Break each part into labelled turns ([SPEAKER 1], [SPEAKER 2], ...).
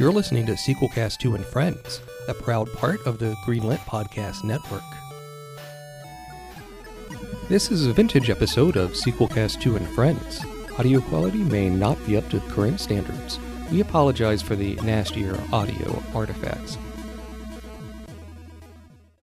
[SPEAKER 1] You're listening to Sequelcast 2 and Friends, a proud part of the Greenlit Podcast Network. This is a vintage episode of Sequelcast 2 and Friends. Audio quality may not be up to current standards. We apologize for the nastier audio artifacts.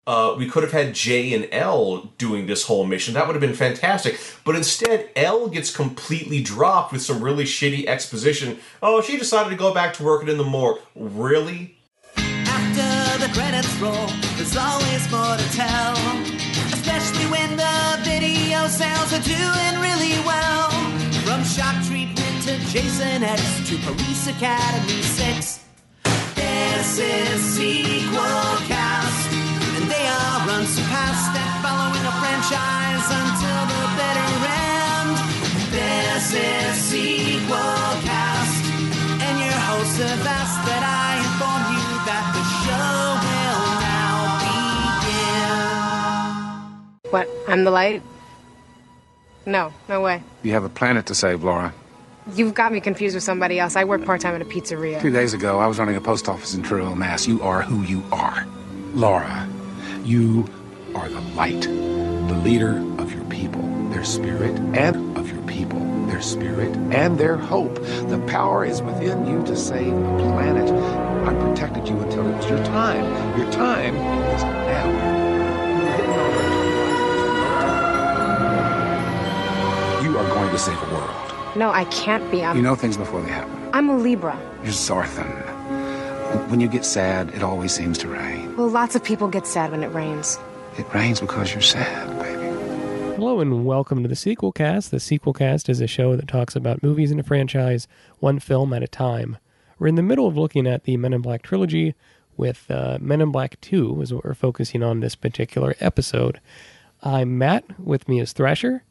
[SPEAKER 2] Uh, we could have had J and L doing this whole mission. That would have been fantastic. But instead, L gets completely dropped with some really shitty exposition. Oh, she decided to go back to working in the morgue. Really?
[SPEAKER 3] After the credits roll, there's always more to tell. Especially when the video sales are doing really well. From shock treatment to Jason X to Police Academy 6. This is Sequel Cast. And they are unsurpassed at following a franchise until the bitter end. This is Sequel Cast. And your hosts have asked that I inform you that the show will now begin.
[SPEAKER 4] What? I'm the light? No, no way.
[SPEAKER 5] You have a planet to save, Laura.
[SPEAKER 4] You've got me confused with somebody else. I work part time at a pizzeria.
[SPEAKER 5] Two days ago, I was running a post office in Truro, Mass. You are who you are. Laura, you are the light, the leader of your people, their spirit, and of your people, their spirit, and their hope. The power is within you to save a planet. I protected you until it was your time. Your time is now. You're hitting on You are going to save a world.
[SPEAKER 4] No, I can't be. I'm,
[SPEAKER 5] You know things before they happen.
[SPEAKER 4] I'm a Libra.
[SPEAKER 5] You're Zarthan. When you get sad, it always seems to rain.
[SPEAKER 4] Well, lots of people get sad when it rains.
[SPEAKER 5] It rains because you're sad, baby.
[SPEAKER 6] Hello and welcome to the Sequel Cast. The Sequel Cast is a show that talks about movies in a franchise, one film at a time. We're in the middle of looking at the Men in Black trilogy, with uh, Men in Black 2 is what we're focusing on this particular episode. I'm Matt. With me is Thrasher.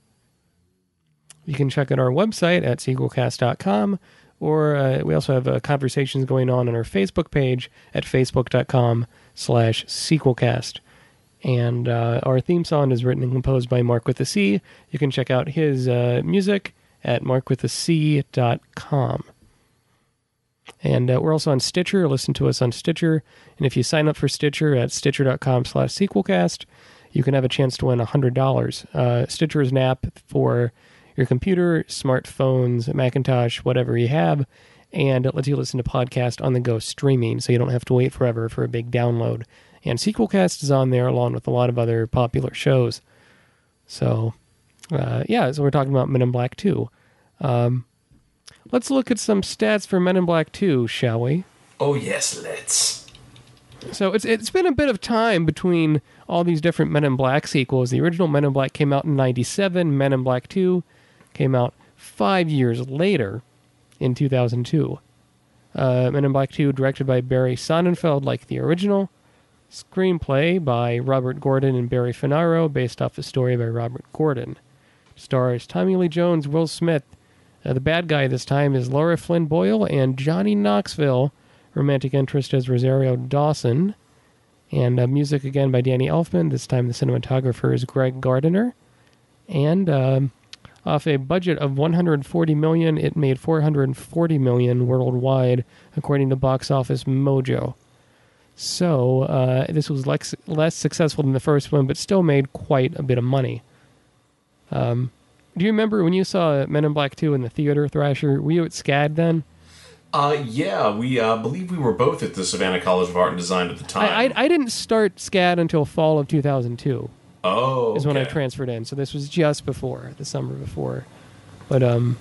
[SPEAKER 6] You can check out our website at sequelcast.com, or uh, we also have uh, conversations going on on our Facebook page at facebook.com slash sequelcast. And uh, our theme song is written and composed by Mark with a C. You can check out his uh, music at markwithac.com. And uh, we're also on Stitcher. Listen to us on Stitcher. And if you sign up for Stitcher at stitcher.com slash sequelcast, you can have a chance to win $100. Uh, Stitcher is an app for your computer, smartphones, Macintosh, whatever you have. And it lets you listen to podcasts on the go streaming, so you don't have to wait forever for a big download. And Sequelcast is on there along with a lot of other popular shows. So, uh, yeah, so we're talking about Men in Black 2. Um, let's look at some stats for Men in Black 2, shall we?
[SPEAKER 2] Oh, yes, let's.
[SPEAKER 6] So it's it's been a bit of time between all these different Men in Black sequels. The original Men in Black came out in '97. Men in Black 2 came out five years later, in 2002. Uh, Men in Black 2, directed by Barry Sonnenfeld, like the original. Screenplay by Robert Gordon and Barry Fanaro, based off a story by Robert Gordon. Stars Tommy Lee Jones, Will Smith. Uh, the bad guy this time is Laura Flynn Boyle and Johnny Knoxville. Romantic interest is Rosario Dawson. And uh, music again by Danny Elfman. This time the cinematographer is Greg Gardiner. And um, off a budget of 140 million, it made 440 million worldwide, according to Box Office Mojo. So uh, this was lex- less successful than the first one, but still made quite a bit of money. Um, do you remember when you saw Men in Black 2 in the theater, Thrasher? Were you at SCAD then?
[SPEAKER 2] Uh, yeah, we uh, believe we were both at the Savannah College of Art and Design at the time.
[SPEAKER 6] I, I, I didn't start SCAD until fall of 2002
[SPEAKER 2] oh,
[SPEAKER 6] is when I transferred in. So this was just before, the summer before. But, um,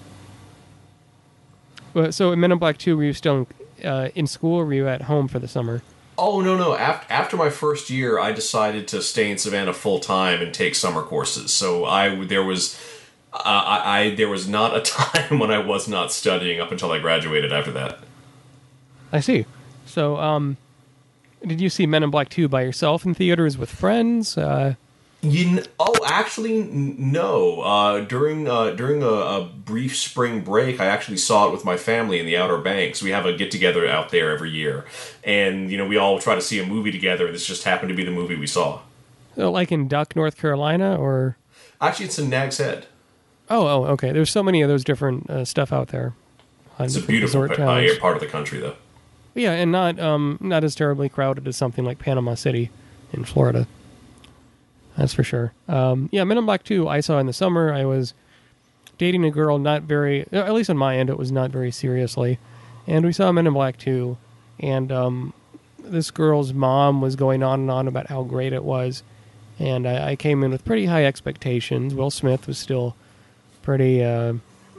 [SPEAKER 6] but, so in Men in Black 2, were you still uh, in school or were you at home for the summer?
[SPEAKER 2] Oh no no! After after my first year, I decided to stay in Savannah full time and take summer courses. So I there was. Uh, I, I there was not a time when I was not studying up until I graduated. After that,
[SPEAKER 6] I see. So, um, did you see Men in Black 2 by yourself in theaters with friends? Uh,
[SPEAKER 2] you oh actually n- no. Uh, during uh, during a, a brief spring break, I actually saw it with my family in the Outer Banks. We have a get together out there every year, and you know we all try to see a movie together. This just happened to be the movie we saw.
[SPEAKER 6] like in Duck, North Carolina, or
[SPEAKER 2] Actually, it's in Nag's Head.
[SPEAKER 6] oh, oh, okay. There's so many of those different uh, stuff out there.
[SPEAKER 2] It's a beautiful pa- uh, part of the country, though.
[SPEAKER 6] Yeah, and not um not as terribly crowded as something like Panama City in Florida. That's for sure. Um, yeah, Men in Black Two. I saw in the summer. I was dating a girl, not very, at least on my end, it was not very seriously, and we saw Men in Black Two, and um, this girl's mom was going on and on about how great it was, and I, I came in with pretty high expectations. Will Smith was still pretty uh,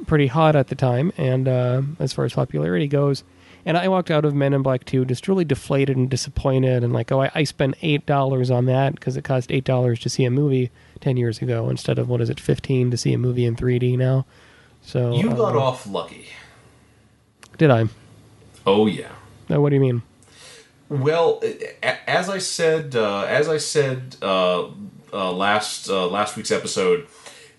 [SPEAKER 6] pretty hot at the time, and uh, as far as popularity goes. And I walked out of Men in Black 2 just really deflated and disappointed, and like, oh, I, I spent eight dollars on that because it cost eight dollars to see a movie ten years ago instead of what is it, fifteen to see a movie in 3D now. So
[SPEAKER 2] You got
[SPEAKER 6] uh,
[SPEAKER 2] off lucky.
[SPEAKER 6] Did I?
[SPEAKER 2] Oh yeah.
[SPEAKER 6] Uh, what do you mean?
[SPEAKER 2] Well, as I said, uh, as I said uh, uh, last uh, last week's episode,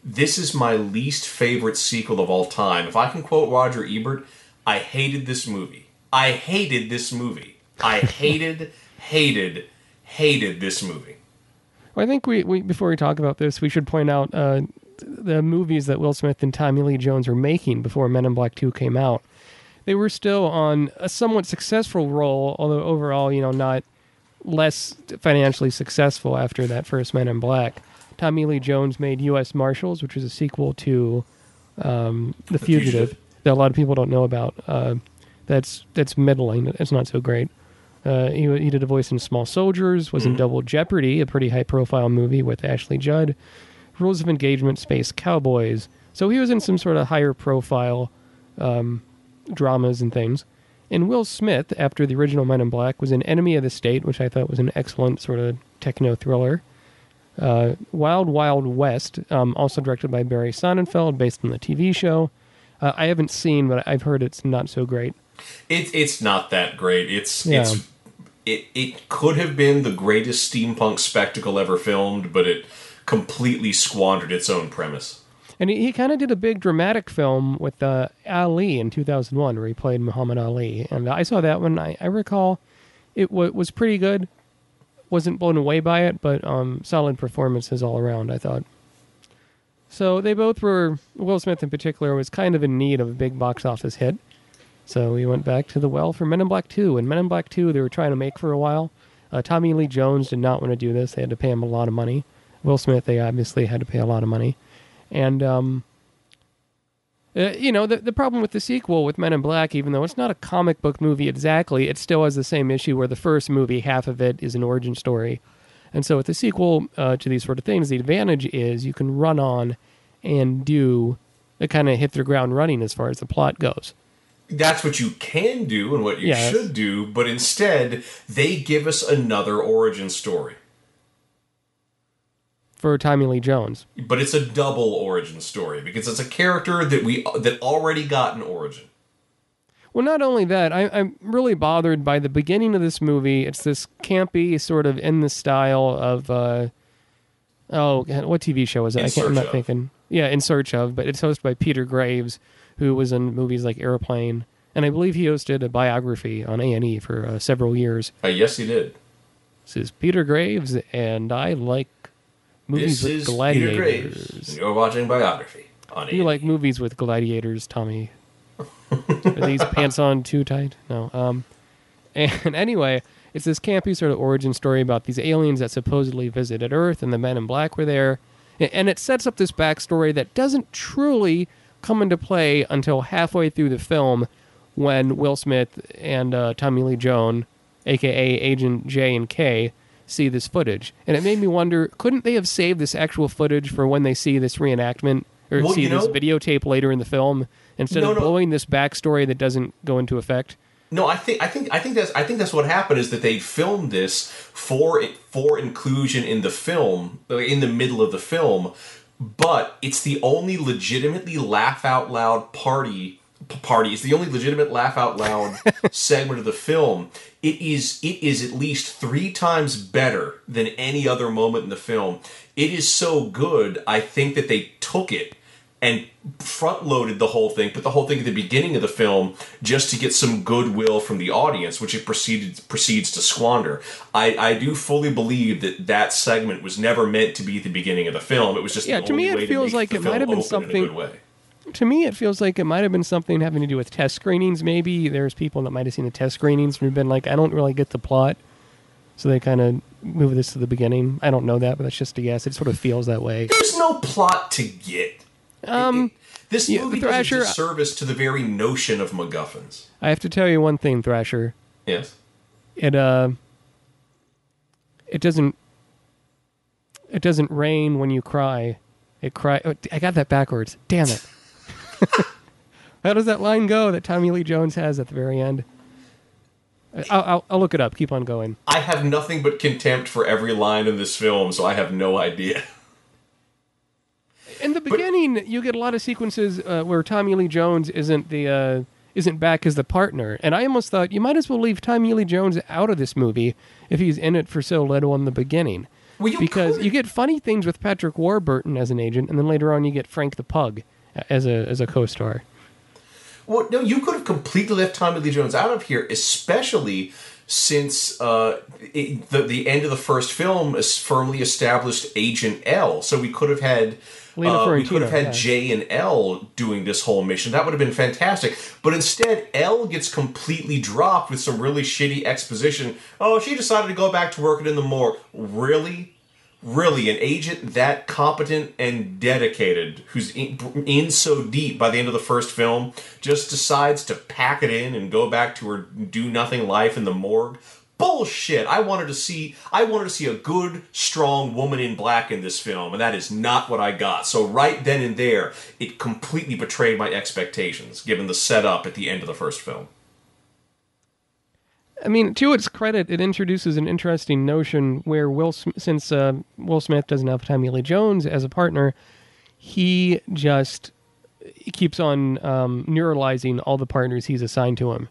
[SPEAKER 2] this is my least favorite sequel of all time. If I can quote Roger Ebert, I hated this movie. I hated this movie. I hated, hated, hated this movie.
[SPEAKER 6] Well, I think we, we before we talk about this, we should point out uh, the movies that Will Smith and Tommy Lee Jones were making before Men in Black Two came out. They were still on a somewhat successful role, although overall, you know, not less financially successful after that first Men in Black. Tommy Lee Jones made U.S. Marshals, which was a sequel to um, The, Fugitive, that a lot of people don't know about. Uh, that's that's middling. It's not so great. Uh, he, he did a voice in Small Soldiers, was in Double Jeopardy, a pretty high profile movie with Ashley Judd, Rules of Engagement, Space Cowboys. So he was in some sort of higher profile um, dramas and things. And Will Smith, after the original Men in Black, was in Enemy of the State, which I thought was an excellent sort of techno thriller. Uh, Wild Wild West, um, also directed by Barry Sonnenfeld, based on the TV show. Uh, I haven't seen, but I've heard it's not so great.
[SPEAKER 2] It, it's not that great. It's
[SPEAKER 6] Yeah.
[SPEAKER 2] it's it it could have been the greatest steampunk spectacle ever filmed, but it completely squandered its own premise.
[SPEAKER 6] And he, he kind of did a big dramatic film with uh, Ali in 2001, where he played Muhammad Ali. And I saw that one. I, I recall it w- was pretty good. Wasn't blown away by it, but um, solid performances all around, I thought. So they both were, Will Smith in particular, was kind of in need of a big box office hit. So we went back to the well for Men in Black 2. And Men in Black 2, they were trying to make for a while. Uh, Tommy Lee Jones did not want to do this. They had to pay him a lot of money. Will Smith, they obviously had to pay a lot of money. And, um, uh, you know, the, the problem with the sequel with Men in Black, even though it's not a comic book movie exactly, it still has the same issue where the first movie, half of it is an origin story. And so with the sequel uh, to these sort of things, the advantage is you can run on and do uh, kind of hit the ground running as far as the plot goes.
[SPEAKER 2] That's what you can do and what you
[SPEAKER 6] Yes.
[SPEAKER 2] should do, but instead they give us another origin story.
[SPEAKER 6] For Tommy Lee Jones.
[SPEAKER 2] But it's a double origin story because it's a character that we that already got an origin.
[SPEAKER 6] Well, not only that, I, I'm really bothered by the beginning of this movie. It's this campy, sort of in the style of, uh, oh, what TV show is it?
[SPEAKER 2] In
[SPEAKER 6] I can't. I'm not
[SPEAKER 2] Of.
[SPEAKER 6] thinking. Yeah, In Search of, but it's hosted by Peter Graves, who was in movies like Airplane, and I believe he hosted a biography on A and E for uh, several years.
[SPEAKER 2] Uh, yes, he did.
[SPEAKER 6] This is Peter Graves, and I like movies
[SPEAKER 2] This
[SPEAKER 6] with
[SPEAKER 2] is Peter
[SPEAKER 6] gladiators.
[SPEAKER 2] You're watching biography on
[SPEAKER 6] You like movies with gladiators, Tommy? Are these pants on too tight? No. Um, and anyway, it's this campy sort of origin story about these aliens that supposedly visited Earth, and the Men in Black were there, and it sets up this backstory that doesn't truly come into play until halfway through the film, when Will Smith and uh, Tommy Lee Jones, aka Agent J and K, see this footage, and it made me wonder: couldn't they have saved this actual footage for when they see this reenactment or
[SPEAKER 2] Well,
[SPEAKER 6] see
[SPEAKER 2] you
[SPEAKER 6] this
[SPEAKER 2] know-
[SPEAKER 6] videotape later in the film instead
[SPEAKER 2] No,
[SPEAKER 6] of
[SPEAKER 2] no.
[SPEAKER 6] blowing this backstory that doesn't go into effect?
[SPEAKER 2] No, I think I think I think that's I think that's what happened is that they filmed this for for inclusion in the film uh, in the middle of the film, but it's the only legitimately laugh out loud party party. It's the only legitimate laugh out loud segment of the film. It is it is at least three times better than any other moment in the film. It is so good. I think that they took it and front loaded the whole thing, put the whole thing at the beginning of the film just to get some goodwill from the audience, which it proceeded proceeds to squander. I, I do fully believe that that segment was never meant to be the beginning of the film. It was just
[SPEAKER 6] Yeah, to me it feels like it might have been
[SPEAKER 2] open in a
[SPEAKER 6] something- to me, it feels like it might have been something having to do with test screenings. Maybe there's people that might have seen the test screenings and been like, I don't really get the plot. So they kind of move this to the beginning. I don't know that, but that's just a guess. It sort of feels that way.
[SPEAKER 2] There's no plot to get.
[SPEAKER 6] Um,
[SPEAKER 2] This
[SPEAKER 6] Yeah,
[SPEAKER 2] movie
[SPEAKER 6] Thrasher-
[SPEAKER 2] does a disservice to the very notion of MacGuffins.
[SPEAKER 6] I have to tell you one thing, Thrasher.
[SPEAKER 2] Yes.
[SPEAKER 6] It uh, it doesn't. It doesn't rain when you cry. It cry. Oh, I got that backwards. Damn it. How does that line go that Tommy Lee Jones has at the very end? I'll, I'll, I'll look it up. Keep on going.
[SPEAKER 2] I have nothing but contempt for every line in this film, so I have no idea.
[SPEAKER 6] In the beginning, you get a lot of sequences uh, where Tommy Lee Jones isn't the uh, isn't back as the partner, and I almost thought you might as well leave Tommy Lee Jones out of this movie if he's in it for so little in the beginning.
[SPEAKER 2] Well, you
[SPEAKER 6] because
[SPEAKER 2] could.
[SPEAKER 6] you get funny things with Patrick Warburton as an agent, and then later on you get Frank the Pug as a as a co-star.
[SPEAKER 2] Well, no, you could have completely left Tommy Lee Jones out of here, especially since uh, it, the the end of the first film is firmly established Agent L. So we could have had.
[SPEAKER 6] Lena
[SPEAKER 2] uh, we could have had
[SPEAKER 6] yeah.
[SPEAKER 2] J and L doing this whole mission. That would have been fantastic. But instead, L gets completely dropped with some really shitty exposition. Oh, she decided to go back to working in the morgue. Really? really an agent that competent and dedicated who's in, in so deep by the end of the first film just decides to pack it in and go back to her do nothing life in the morgue bullshit. I wanted to see i wanted to see a good strong woman in black in this film and that is not what i got. So right then and there it completely betrayed my expectations given the setup at the end of the first film.
[SPEAKER 6] I mean, to its credit, it introduces an interesting notion where Will, since uh, Will Smith doesn't have Tommy Lee Jones as a partner, he just keeps on um, neuralizing all the partners he's assigned to him,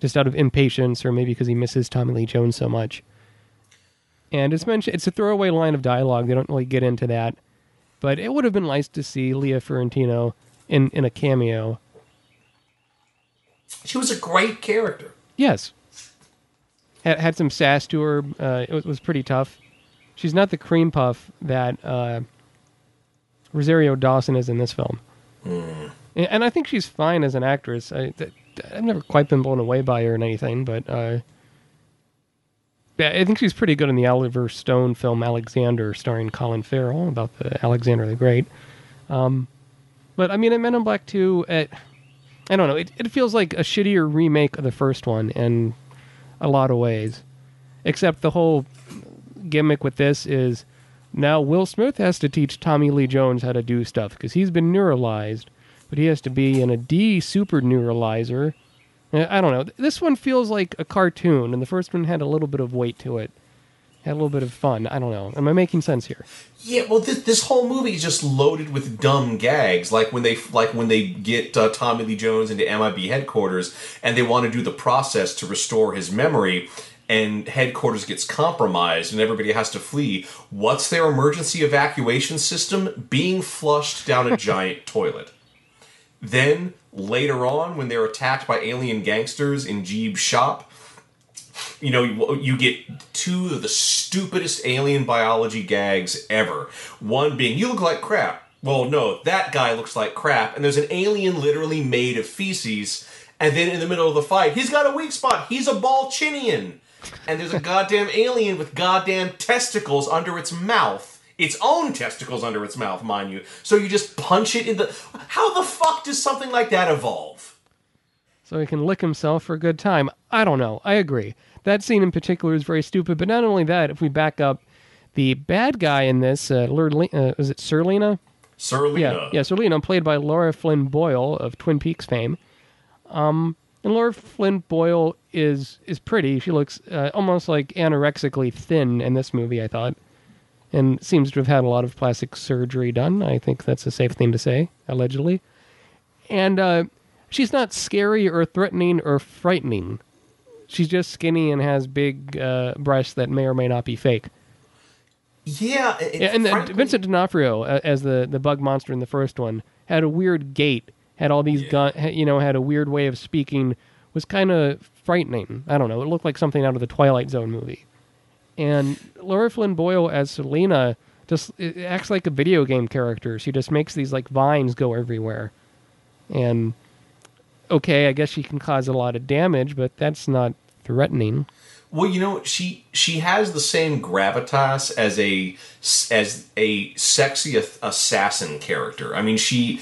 [SPEAKER 6] just out of impatience or maybe because he misses Tommy Lee Jones so much. And it's mentioned it's a throwaway line of dialogue. They don't really get into that, but it would have been nice to see Linda Fiorentino in in a cameo.
[SPEAKER 2] she was a great character
[SPEAKER 6] Yes. Had, had some sass to her. Uh, it was, was pretty tough. She's not the cream puff that uh, Rosario Dawson is in this film. And, and I think she's fine as an actress. I, th- I've never quite been blown away by her and anything, but uh, yeah, I think she's pretty good in the Oliver Stone film Alexander, starring Colin Farrell about the Alexander the Great. Um, but I mean, in Men in Black 2, it, I don't know. It, it feels like a shittier remake of the first one in a lot of ways. Except the whole gimmick with this is now Will Smith has to teach Tommy Lee Jones how to do stuff because he's been neuralized, but he has to be in a D super neuralizer. Uh, I don't know. This one feels like a cartoon, and the first one had a little bit of weight to it. Had a little bit of fun. I don't know. Am I making sense here?
[SPEAKER 2] Yeah, well, this, this whole movie is just loaded with dumb gags. Like when they like when they get uh, Tommy Lee Jones into MIB headquarters, and they want to do the process to restore his memory, and headquarters gets compromised, and everybody has to flee. What's their emergency evacuation system? Being flushed down a giant toilet. Then later on, when they're attacked by alien gangsters in Jeeb's shop, you know, you, get two of the stupidest alien biology gags ever. One being, you look like crap. Well, no, that guy looks like crap. And there's an alien literally made of feces. And then in the middle of the fight, he's got a weak spot. He's a Balchinian. And there's a goddamn alien with goddamn testicles under its mouth. Its own testicles under its mouth, mind you. So you just punch it in the. How the fuck does something like that evolve?
[SPEAKER 6] so he can lick himself for a good time. I don't know. I agree. That scene in particular is very stupid. But not only that, if we back up, the bad guy in this, uh, Lord, Le- uh, is it Serleena?
[SPEAKER 2] Serleena.
[SPEAKER 6] Yeah, yeah, Serleena, played by Laura Flynn Boyle of Twin Peaks fame. Um, and Laura Flynn Boyle is is pretty. She looks uh, almost like anorexically thin in this movie. I thought, and seems to have had a lot of plastic surgery done. I think that's a safe thing to say, allegedly. And uh, she's not scary or threatening or frightening. She's just skinny and has big uh, breasts that may or may not be fake.
[SPEAKER 2] Yeah,
[SPEAKER 6] and then
[SPEAKER 2] frankly-
[SPEAKER 6] Vincent D'Onofrio uh, as the the bug monster in the first one had a weird gait, had all these gun, ha- you know, had a weird way of speaking, was kind of frightening. I don't know, it looked like something out of the Twilight Zone movie. And Laura Flynn Boyle as Selena just acts like a video game character. She just makes these like vines go everywhere, and okay, I guess she can cause a lot of damage, but that's not threatening.
[SPEAKER 2] Well, you know, she she has the same gravitas as a as a sexy assassin character. I mean, she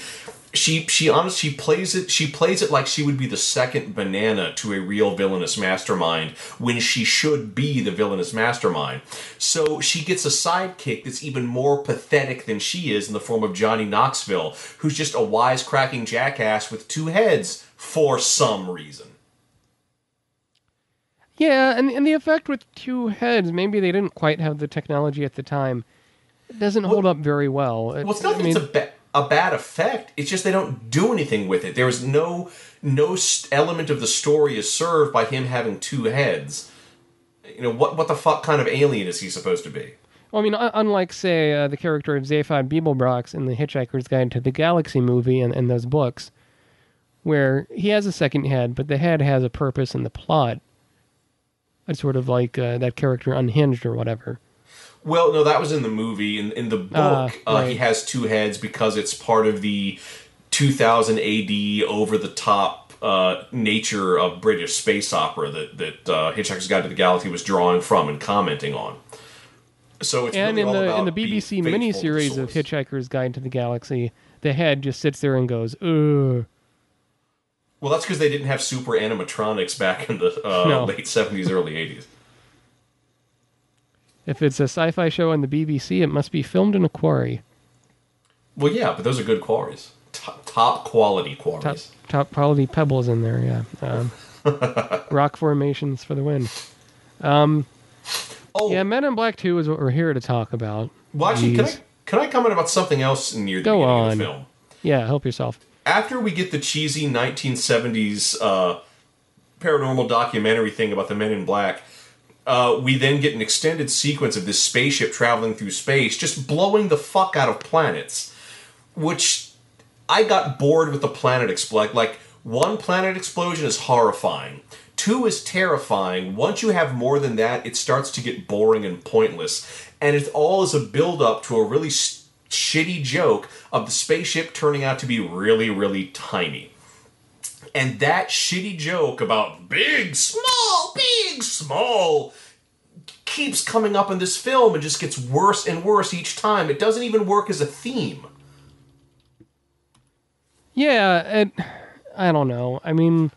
[SPEAKER 2] she she honestly she plays it she plays it like she would be the second banana to a real villainous mastermind when she should be the villainous mastermind. So she gets a sidekick that's even more pathetic than she is in the form of Johnny Knoxville, who's just a wisecracking jackass with two heads for some reason.
[SPEAKER 6] Yeah, and and the effect with two heads, maybe they didn't quite have the technology at the time. It doesn't hold up very well.
[SPEAKER 2] Well, it's not I mean, it's a a bad effect. It's just they don't do anything with it. There is no no element of the story is served by him having two heads. You know what? What the fuck kind of alien is he supposed to be?
[SPEAKER 6] Well, I mean, unlike say uh, the character of Zaphod Beeblebrox in the Hitchhiker's Guide to the Galaxy movie and, and those books, where he has a second head, but the head has a purpose in the plot. It's sort of like uh, that character unhinged or whatever.
[SPEAKER 2] Well, no, that was in the movie. In in the book, uh, right. uh, he has two heads because it's part of the 2000 AD over the top uh, nature of British space opera that that uh, Hitchhiker's Guide to the Galaxy was drawing from and commenting on. So it's
[SPEAKER 6] and
[SPEAKER 2] really
[SPEAKER 6] in the in the BBC miniseries of Hitchhiker's Guide to the Galaxy, the head just sits there and goes, "Ugh."
[SPEAKER 2] Well, that's because they didn't have super animatronics back in the uh, no. late 70s, early 80s.
[SPEAKER 6] If it's a sci-fi show on the BBC, it must be filmed in a quarry.
[SPEAKER 2] Well, yeah, but those are good quarries. Top, top quality quarries.
[SPEAKER 6] Top, top, quality pebbles in there, yeah. Um, rock formations for the win. Um, oh, yeah, Men in Black Two is what we're here to talk about.
[SPEAKER 2] Well, actually, can I can I comment about something else near the Go beginning on. of the film?
[SPEAKER 6] Yeah, help yourself.
[SPEAKER 2] After we get the cheesy 1970s uh, paranormal documentary thing about the Men in Black, uh, we then get an extended sequence of this spaceship traveling through space, just blowing the fuck out of planets. Which I got bored with the planet explosion. Like, one planet explosion is horrifying. Two is terrifying. Once you have more than that, it starts to get boring and pointless. And it all is a build up to a really shitty joke of the spaceship turning out to be really, really tiny. And that shitty joke about big, small, big, small keeps coming up in this film and just gets worse and worse each time. It doesn't even work as a theme.
[SPEAKER 6] Yeah, it, I don't know. I mean,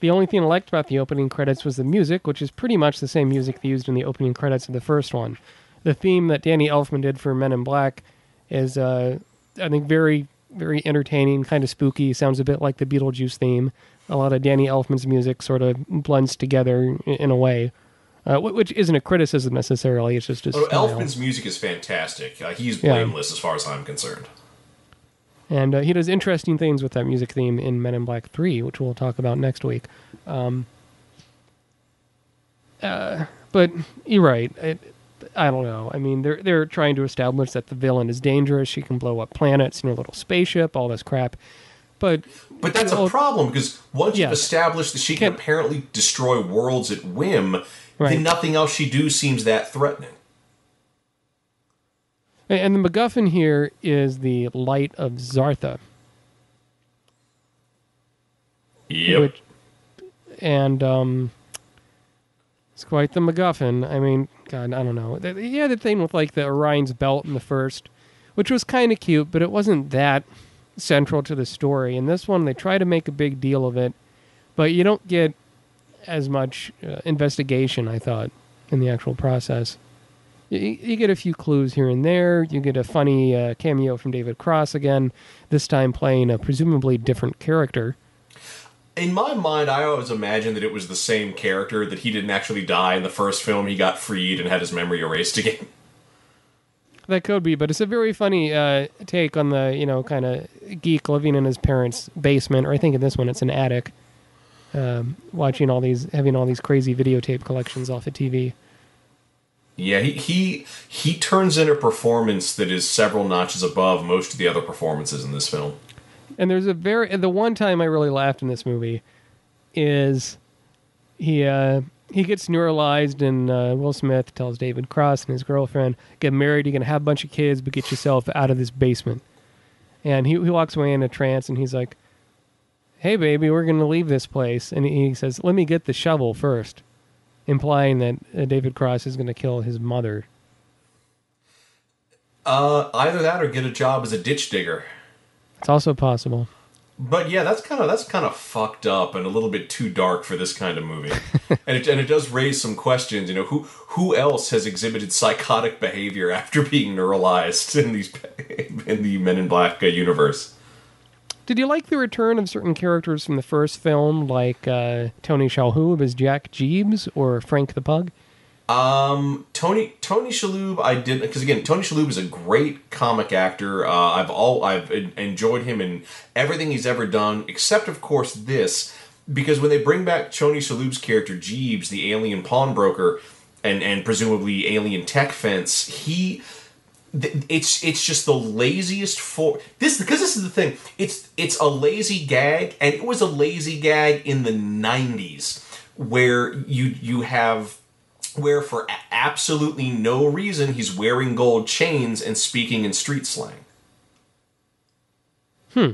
[SPEAKER 6] the only thing I liked about the opening credits was the music, which is pretty much the same music they used in the opening credits of the first one. The theme that Danny Elfman did for Men in Black is, uh, I think, very very entertaining, kind of spooky. Sounds a bit like the Beetlejuice theme. A lot of Danny Elfman's music sort of blends together in a way, uh, which isn't a criticism necessarily. It's just, just
[SPEAKER 2] oh, Elfman's music is fantastic. Uh, he's blameless yeah. as far as I'm concerned.
[SPEAKER 6] And uh, he does interesting things with that music theme in Men in Black 3, which we'll talk about next week. Um, uh, but you're right. It, I don't know. I mean, they're they're trying to establish that the villain is dangerous. She can blow up planets in her little spaceship. All this crap. But
[SPEAKER 2] but that's a problem because once yes. you've established that she can apparently destroy worlds at whim, right. then nothing else she do seems that threatening.
[SPEAKER 6] And the MacGuffin here is the light of Zartha.
[SPEAKER 2] Yep. Which,
[SPEAKER 6] and um, it's quite the MacGuffin. I mean, God, I don't know. He had the thing with like the Orion's belt in the first, which was kind of cute, but it wasn't that central to the story. In this one, they try to make a big deal of it, but you don't get as much uh, investigation. I thought in the actual process. You, you, get a few clues here and there. You get a funny uh, cameo from David Cross again, this time playing a presumably different character
[SPEAKER 2] in my mind, I always imagined that it was the same character that he didn't actually die in the first film. He got freed and had his memory erased again.
[SPEAKER 6] That could be, but it's a very funny uh, take on the you know kind of geek living in his parents' basement, or I think in this one it's an attic, um, watching all these, having all these crazy videotape collections off the TV.
[SPEAKER 2] Yeah, he, he he turns in a performance that is several notches above most of the other performances in this film.
[SPEAKER 6] And there's a very the one time I really laughed in this movie is he uh he gets neuralized, and uh, Will Smith tells David Cross and his girlfriend, "Get married. You're gonna have a bunch of kids, but get yourself out of this basement." And he he walks away in a trance, and he's like, "Hey, baby, we're gonna leave this place." And he says, "Let me get the shovel first. implying that uh, David Cross is gonna kill his mother.
[SPEAKER 2] Uh, either that or get a job as a ditch digger.
[SPEAKER 6] It's also possible.
[SPEAKER 2] But yeah, that's kind of that's kind of fucked up and a little bit too dark for this kind of movie, and it and it does raise some questions. You know, who who else has exhibited psychotic behavior after being neuralized in these in the Men in Black uh, universe?
[SPEAKER 6] Did you like the return of certain characters from the first film, like uh, Tony Shalhoub as Jack Jeebs or Frank the Pug?
[SPEAKER 2] Um, Tony Tony Shalhoub, I did because again, Tony Shalhoub is a great comic actor. Uh, I've all I've enjoyed him in everything he's ever done, except of course this. Because when they bring back Tony Shalhoub's character Jeeves, the alien pawnbroker, and and presumably alien tech fence, he it's it's just the laziest for this because this is the thing. It's it's a lazy gag, and it was a lazy gag in the '90s where you you have where for absolutely no reason he's wearing gold chains and speaking in street slang.
[SPEAKER 6] Hmm.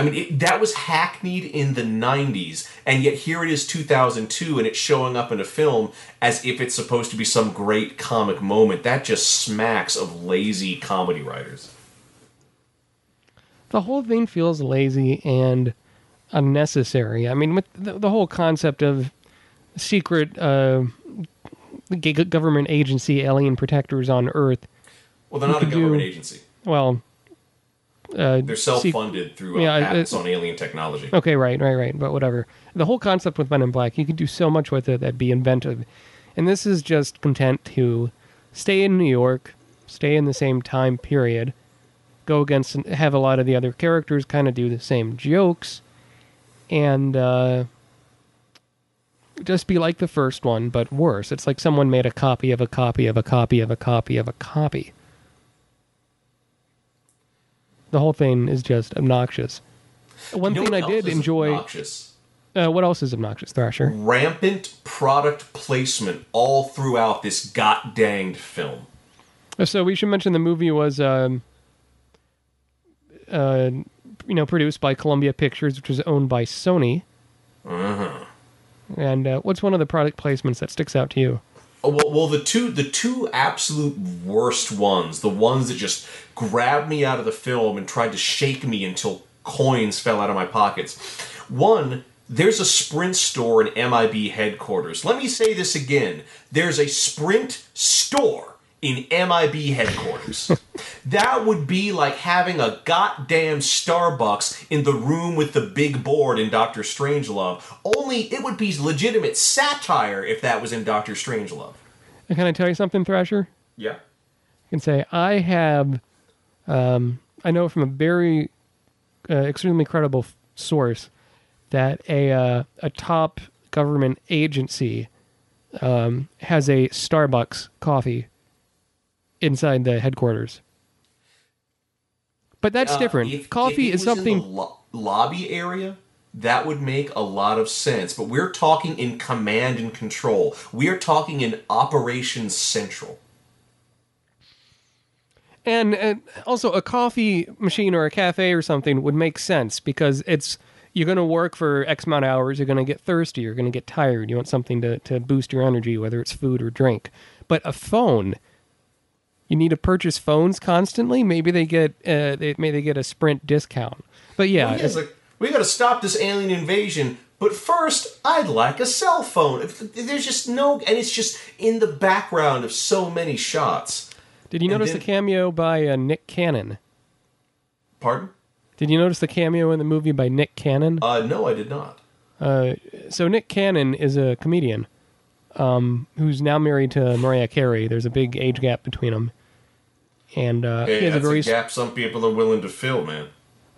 [SPEAKER 2] I mean, it, that was hackneyed in the 90s, and yet here it is 2002, and it's showing up in a film as if it's supposed to be some great comic moment. That just smacks of lazy comedy writers.
[SPEAKER 6] The whole thing feels lazy and unnecessary. I mean, with the, the whole concept of secret uh, government agency alien protectors on Earth.
[SPEAKER 2] Well, they're not a
[SPEAKER 6] could do-
[SPEAKER 2] government agency.
[SPEAKER 6] Well, uh,
[SPEAKER 2] They're self-funded through uh,
[SPEAKER 6] Yeah,
[SPEAKER 2] patents on alien technology.
[SPEAKER 6] Okay, right, right, right. But whatever. The whole concept with Men in Black, you could do so much with it that'd be inventive. And this is just content to stay in New York, stay in the same time period, go against and have a lot of the other characters kind of do the same jokes, and uh, just be like the first one, but worse. It's like someone made a copy of a copy of a copy of a copy of a copy. The whole thing is just obnoxious. One
[SPEAKER 2] You know
[SPEAKER 6] thing I did enjoy.
[SPEAKER 2] obnoxious?
[SPEAKER 6] Uh, what else is obnoxious, Thrasher?
[SPEAKER 2] rampant product placement all throughout this god danged film.
[SPEAKER 6] So we should mention the movie was, um, uh, you know, produced by Columbia Pictures, which was owned by Sony. And uh, what's one of the product placements that sticks out to you?
[SPEAKER 2] Oh, well, well, the two the two absolute worst ones, the ones that just grabbed me out of the film and tried to shake me until coins fell out of my pockets. One, there's a Sprint store in MIB headquarters. Let me say this again. There's a Sprint store in MIB headquarters. that would be like having a goddamn Starbucks in the room with the big board in Doctor Strangelove. Only it would be legitimate satire if that was in Doctor Strangelove.
[SPEAKER 6] And can I tell you something, Thrasher?
[SPEAKER 2] Yeah.
[SPEAKER 6] I can say I have, um, I know from a very uh, extremely credible f- source that a uh, a top government agency um, has a Starbucks coffee inside the headquarters. But that's
[SPEAKER 2] Uh,
[SPEAKER 6] different.
[SPEAKER 2] if-
[SPEAKER 6] coffee
[SPEAKER 2] if
[SPEAKER 6] is
[SPEAKER 2] was in the
[SPEAKER 6] something.
[SPEAKER 2] lo- lobby area. That would make a lot of sense, but we're talking in command and control. We are talking in operations central.
[SPEAKER 6] And, and also, a coffee machine or a cafe or something would make sense because it's you're going to work for X amount of hours. You're going to get thirsty. You're going to get tired. You want something to, to boost your energy, whether it's food or drink. But a phone, you need to purchase phones constantly. Maybe they get uh, they, maybe they get a Sprint discount. But yeah,
[SPEAKER 2] Well, it's like we got to stop this alien invasion. But first, I'd like a cell phone. There's just no, and it's just in the background of so many shots.
[SPEAKER 6] did you
[SPEAKER 2] and
[SPEAKER 6] notice
[SPEAKER 2] then-
[SPEAKER 6] the cameo by uh, Nick Cannon?
[SPEAKER 2] Pardon?
[SPEAKER 6] Did you notice the cameo in the movie by Nick Cannon?
[SPEAKER 2] Uh, no, I did not.
[SPEAKER 6] Uh, so Nick Cannon is a comedian um, who's now married to Mariah Carey. There's a big age gap between them, and uh,
[SPEAKER 2] Hey,
[SPEAKER 6] he has a very
[SPEAKER 2] a gap some people are willing to fill, man.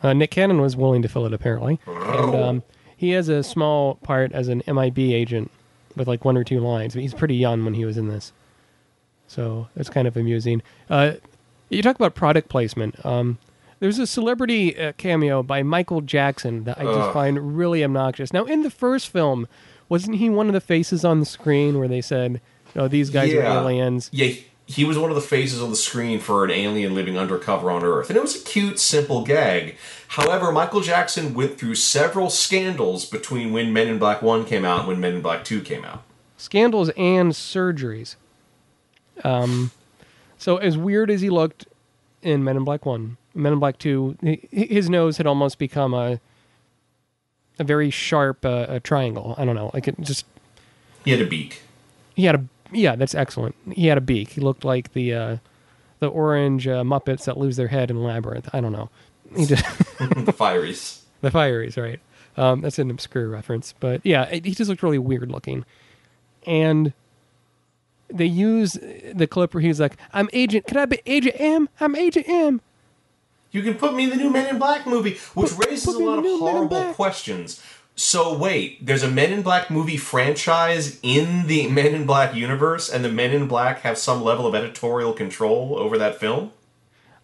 [SPEAKER 6] uh, Nick Cannon was willing to fill it apparently, and um, he has a small part as an MIB agent with like one or two lines. He's pretty young when he was in this, so it's kind of amusing. Uh, you talk about product placement. Um, there's a celebrity uh, cameo by Michael Jackson that I just
[SPEAKER 2] Ugh.
[SPEAKER 6] find really obnoxious. Now, in the first film, Wasn't he one of the faces on the screen where they said, "Oh, these guys are aliens"?
[SPEAKER 2] Yeah, he was one of the faces on the screen for an alien living undercover on Earth, and it was a cute, simple gag. However, Michael Jackson went through several scandals between when Men in Black One came out and when Men in Black Two came out.
[SPEAKER 6] Scandals and surgeries. Um, so as weird as he looked in Men in Black One, Men in Black Two, his nose had almost become a a very sharp uh, a triangle. I don't know, like it just
[SPEAKER 2] He had a beak.
[SPEAKER 6] he had a yeah, that's excellent. He had a beak. He looked like the uh, the orange uh, Muppets that lose their head in Labyrinth. I don't know. He just
[SPEAKER 2] the Fireys.
[SPEAKER 6] the Fireys, right? Um, that's an obscure reference, but yeah, it, he just looked really weird looking. And they use the clip where he's like, "I'm Agent. Can I be Agent M? I'm Agent M."
[SPEAKER 2] You can put me in the new Men in Black movie, which
[SPEAKER 6] Put-
[SPEAKER 2] raises
[SPEAKER 6] put
[SPEAKER 2] a lot of
[SPEAKER 6] new Men in
[SPEAKER 2] horrible questions. So wait, there's a Men in Black movie franchise in the Men in Black universe, and the Men in Black have some level of editorial control over that film?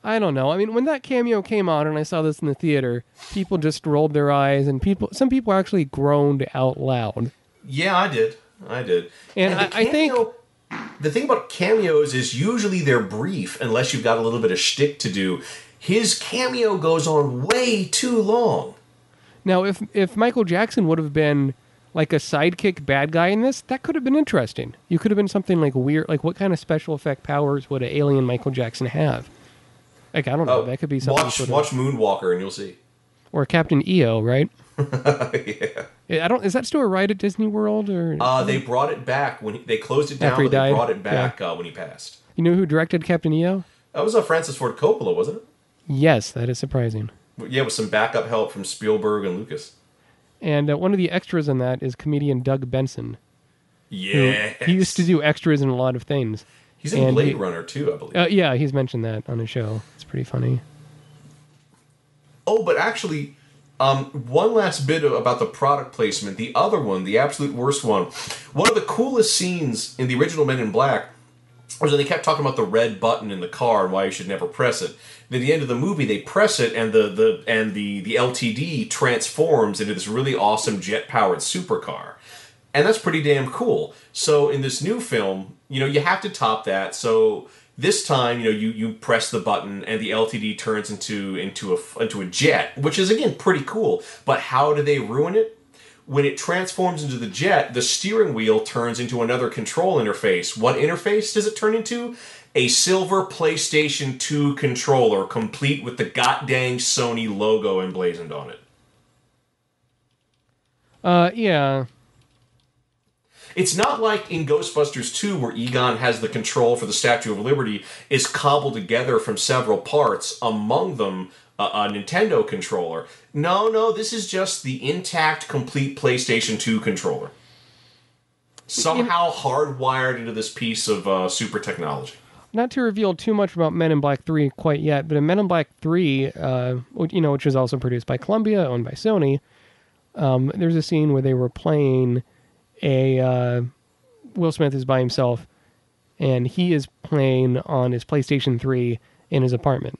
[SPEAKER 6] I don't know. I mean, when that cameo came out and I saw this in the theater, people just rolled their eyes, and people, some people actually groaned out loud.
[SPEAKER 2] Yeah, I did. I did.
[SPEAKER 6] And
[SPEAKER 2] the
[SPEAKER 6] I- I think-
[SPEAKER 2] the thing about cameos is usually they're brief unless you've got a little bit of shtick to do. His cameo goes on way too long.
[SPEAKER 6] Now, if if Michael Jackson would have been like a sidekick bad guy in this, that could have been interesting. You could have been something like weird, like what kind of special effect powers would an alien Michael Jackson have? Like I don't know, oh, that could be something.
[SPEAKER 2] Watch
[SPEAKER 6] of-
[SPEAKER 2] watch Moonwalker and you'll see.
[SPEAKER 6] or Captain EO, right?
[SPEAKER 2] yeah.
[SPEAKER 6] I don't. Is that still a ride at Disney World or?
[SPEAKER 2] Uh, they brought it back when he, they closed it down.
[SPEAKER 6] After he
[SPEAKER 2] but they brought it back uh, when he passed.
[SPEAKER 6] you know who directed Captain EO?
[SPEAKER 2] That was a Francis Ford Coppola, wasn't it?
[SPEAKER 6] Yes, that is surprising.
[SPEAKER 2] Yeah, with some backup help from Spielberg and Lucas.
[SPEAKER 6] And uh, one of the extras in that is comedian Doug Benson.
[SPEAKER 2] Yeah,
[SPEAKER 6] he used to do extras in a lot of things.
[SPEAKER 2] He's in
[SPEAKER 6] and
[SPEAKER 2] Blade
[SPEAKER 6] he-
[SPEAKER 2] Runner too, I believe.
[SPEAKER 6] Uh, yeah, he's mentioned that on his show. It's pretty funny.
[SPEAKER 2] Oh, but actually, um, one last bit about the product placement. The other one, the absolute worst one, one of the coolest scenes in the original Men in Black was when they kept talking about the red button in the car and why you should never press it. At the end of the movie, they press it, and the the and the the LTD transforms into this really awesome jet powered supercar. and that's pretty damn cool. So in this new film, you know, you have to top that. So this time, you know, you you press the button and the LTD turns into into a into a jet, which is again pretty cool. But how do they ruin it? When it transforms into the jet, the steering wheel turns into another control interface. What interface does it turn into? A silver PlayStation 2 controller, complete with the goddamn Sony logo emblazoned on it.
[SPEAKER 6] Uh, yeah.
[SPEAKER 2] It's not like in Ghostbusters 2 where Egon has the control for the Statue of Liberty is cobbled together from several parts, among them a, a Nintendo controller. No, no, this is just the intact, complete PlayStation 2 controller. Somehow hardwired into this piece of uh, super technology.
[SPEAKER 6] Not to reveal too much about Men in Black 3 quite yet, but in Men in Black 3, uh, which, you know, which was also produced by Columbia, owned by Sony, um, there's a scene where they were playing a uh, Will Smith is by himself, and he is playing on his PlayStation 3 in his apartment.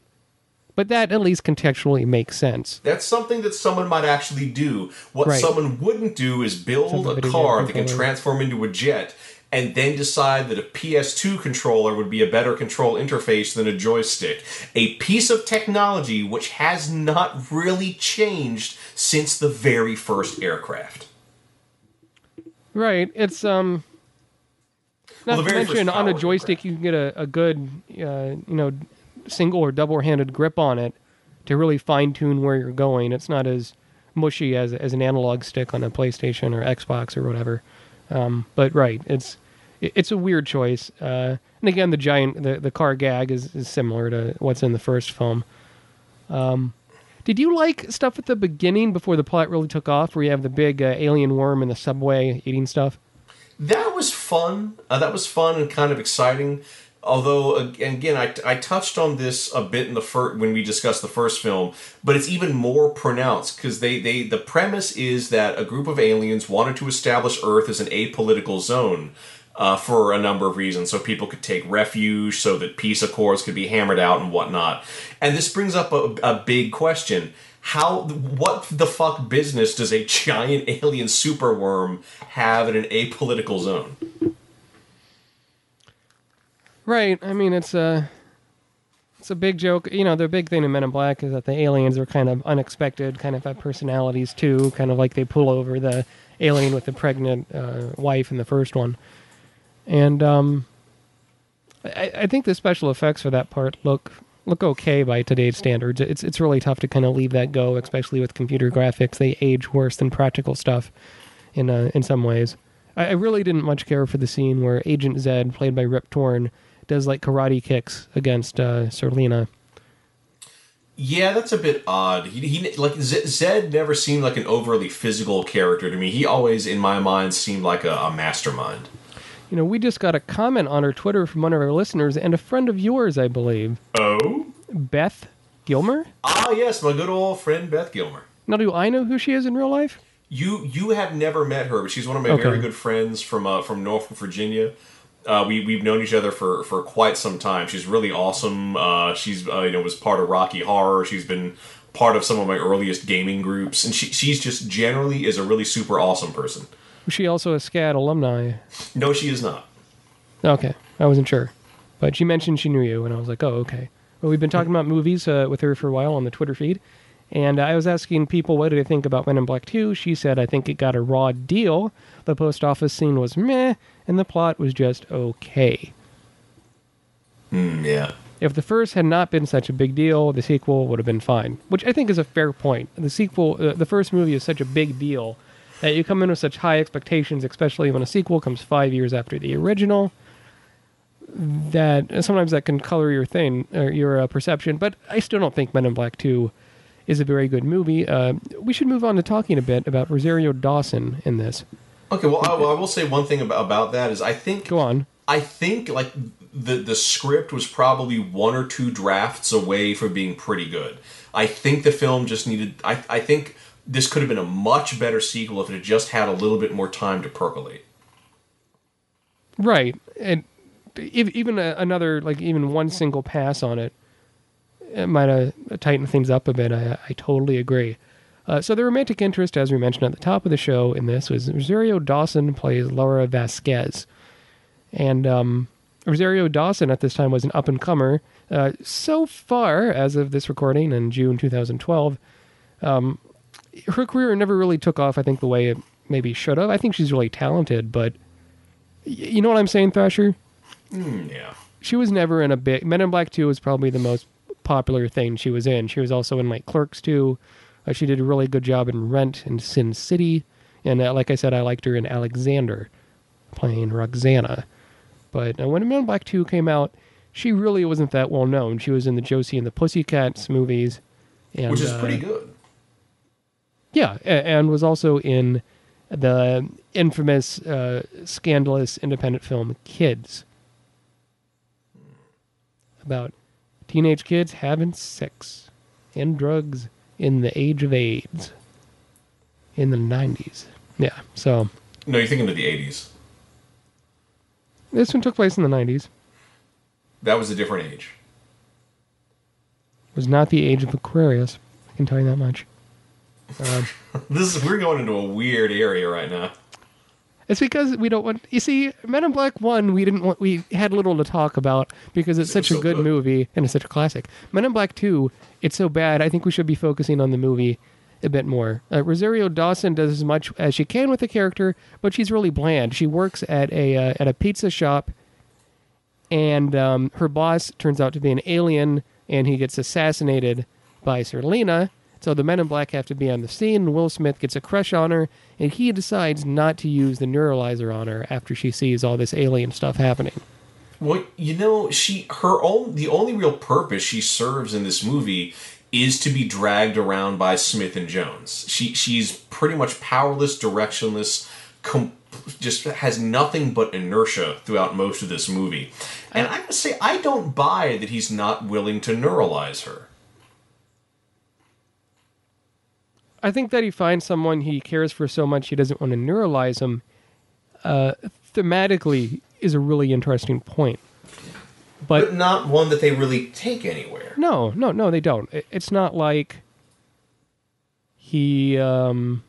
[SPEAKER 6] But that at least contextually makes sense.
[SPEAKER 2] That's something that someone might actually do. What
[SPEAKER 6] Right.
[SPEAKER 2] someone wouldn't do is build
[SPEAKER 6] Something
[SPEAKER 2] a car that can transform into a jet and then decide that a PS2 controller would be a better control interface than a joystick. A piece of technology which has not really changed since the very first aircraft.
[SPEAKER 6] Right. It's um. Not
[SPEAKER 2] Well,
[SPEAKER 6] to mention, on a joystick, you can get a, a good, uh, you know, single or double-handed grip on it to really fine-tune where you're going. It's not as mushy as as an analog stick on a PlayStation or Xbox or whatever. Um, but right, it's it's a weird choice. Uh, and again, the giant the, the car gag is, is similar to what's in the first film. Um, did you like stuff at the beginning before the plot really took off, where you have the big uh, alien worm in the subway eating stuff?
[SPEAKER 2] That was fun. Uh, that was fun and kind of exciting. Although, again, I, I touched on this a bit in the fir- when we discussed the first film, but it's even more pronounced because they, they the premise is that a group of aliens wanted to establish Earth as an apolitical zone uh, for a number of reasons, so people could take refuge, so that peace accords could be hammered out and whatnot. And this brings up a, a big question: how what the fuck business does a giant alien superworm have in an apolitical zone?
[SPEAKER 6] Right. I mean, it's a it's a big joke. You know, the big thing in Men in Black is that the aliens are kind of unexpected, kind of have personalities too, kind of like they pull over the alien with the pregnant uh, wife in the first one. And um, I, I think the special effects for that part look look okay by today's standards. It's it's really tough to kind of leave that go, especially with computer graphics. They age worse than practical stuff in uh, in some ways. I, I really didn't much care for the scene where Agent Zed, played by Rip Torn, does like karate kicks against uh, Serleena.
[SPEAKER 2] Yeah, that's a bit odd. He, he like Zed never seemed like an overly physical character to me. He always, in my mind, seemed like a, a mastermind.
[SPEAKER 6] You know, we just got a comment on our Twitter from one of our listeners and a friend of yours, I believe,
[SPEAKER 2] Oh,
[SPEAKER 6] Beth Gilmer.
[SPEAKER 2] ah, yes, my good old friend Beth Gilmer.
[SPEAKER 6] Now, do I know who she is in real life?
[SPEAKER 2] You you have never met her, but she's one of my
[SPEAKER 6] Okay.
[SPEAKER 2] very good friends from uh, from Norfolk, Virginia. Uh, we we've known each other for, for quite some time. She's really awesome. Uh, she's uh, you know was part of Rocky Horror. She's been part of some of my earliest gaming groups, and she she's just generally is a really super awesome person.
[SPEAKER 6] Was she also a SCAD alumni?
[SPEAKER 2] No, she is not.
[SPEAKER 6] Okay, I wasn't sure. But she mentioned she knew you, and I was like, oh, okay. Well, we've been talking about movies uh, with her for a while on the Twitter feed, and I was asking people what did they think about Men in Black 2. She said, I think it got a raw deal. The post office scene was meh, and the plot was just okay.
[SPEAKER 2] Hmm, yeah.
[SPEAKER 6] If the first had not been such a big deal, the sequel would have been fine, which I think is a fair point. The sequel, uh, the first movie is such a big deal that you come in with such high expectations, especially when a sequel comes five years after the original. That sometimes that can color your thing or your uh, perception, but I still don't think Men in Black Two is a very good movie. Uh, we should move on to talking a bit about Rosario Dawson in this.
[SPEAKER 2] Okay. Well, I, well, I will say one thing about, about that is I think
[SPEAKER 6] Go on.
[SPEAKER 2] I think like the the script was probably one or two drafts away from being pretty good. I think the film just needed. I I think this could have been a much better sequel if it had just had a little bit more time to percolate.
[SPEAKER 6] Right, and ev- even a, another like even one single pass on it, it might have tightened things up a bit. I, I totally agree. Uh, so the romantic interest, as we mentioned at the top of the show, in this was Rosario Dawson plays Laura Vasquez, and um, Rosario Dawson at this time was an up and comer. Uh, so far, as of this recording in June 2012, um, her career never really took off. I think the way it maybe should have. I think she's really talented, but y- you know what I'm saying, Thrasher?
[SPEAKER 2] Hmm, yeah.
[SPEAKER 6] she was never in a big Men in Black 2 was probably the most popular thing she was in. She was also in like Clerks 2. Uh, she did a really good job in Rent and Sin City. And uh, like I said, I liked her in Alexander playing Roxana. But uh, when Men in Black 2 came out, she really wasn't that well known. She was in the Josie and the Pussycats movies. And,
[SPEAKER 2] Which is
[SPEAKER 6] uh,
[SPEAKER 2] pretty good.
[SPEAKER 6] yeah, and was also in the infamous, uh, scandalous independent film Kids about teenage kids having sex and drugs in the age of AIDS in the 90s. Yeah, so
[SPEAKER 2] No, you're thinking of the '80s.
[SPEAKER 6] this one took place in the 90s.
[SPEAKER 2] That was a different age.
[SPEAKER 6] It was not the age of Aquarius. I can tell you that much. Um,
[SPEAKER 2] This is we're going into a weird area right now.
[SPEAKER 6] It's because we don't want. You see, Men in Black One, we didn't want. We had little to talk about because it's
[SPEAKER 2] It
[SPEAKER 6] such a
[SPEAKER 2] so
[SPEAKER 6] good,
[SPEAKER 2] good.
[SPEAKER 6] movie and it's such a classic. Men in Black Two, it's so bad. I think we should be focusing on the movie a bit more. Uh, Rosario Dawson does as much as she can with the character, but she's really bland. She works at a uh, at a pizza shop, and um, her boss turns out to be an alien, and he gets assassinated by Serleena. So the men in black have to be on the scene. and Will Smith gets a crush on her, and he decides not to use the neuralizer on her after she sees all this alien stuff happening.
[SPEAKER 2] Well, you know, she her own the only real purpose she serves in this movie is to be dragged around by Smith and Jones. She she's pretty much powerless, directionless, com- just has nothing but inertia throughout most of this movie. And I gotta say, I don't buy that he's not willing to neuralize her.
[SPEAKER 6] I think that he finds someone he cares for so much he doesn't want to neuralize him. Uh, thematically, is a really interesting point. But
[SPEAKER 2] But not one that they really take anywhere.
[SPEAKER 6] No, no, no, they don't. It- It's not like he um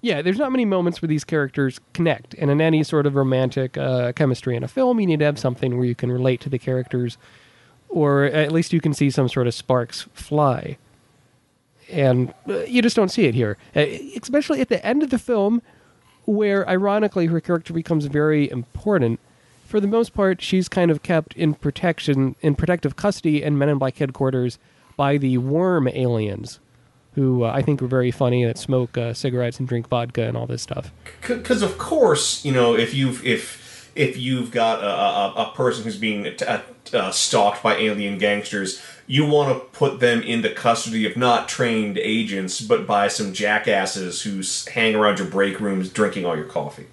[SPEAKER 6] yeah there's not many moments where these characters connect and in any sort of romantic uh, chemistry in a film you need to have something where you can relate to the characters or at least you can see some sort of sparks fly and uh, you just don't see it here. Uh, especially at the end of the film where ironically her character becomes very important. For the most part she's kind of kept in protection in protective custody in men in black headquarters by the worm aliens who uh, i think are very funny that smoke uh, cigarettes and drink vodka and all this stuff.
[SPEAKER 2] Because of course you know if you've if if you've got a, a, a person who's being uh, uh, stalked by alien gangsters you want to put them in the custody of not trained agents but by some jackasses who hang around your break rooms drinking all your coffee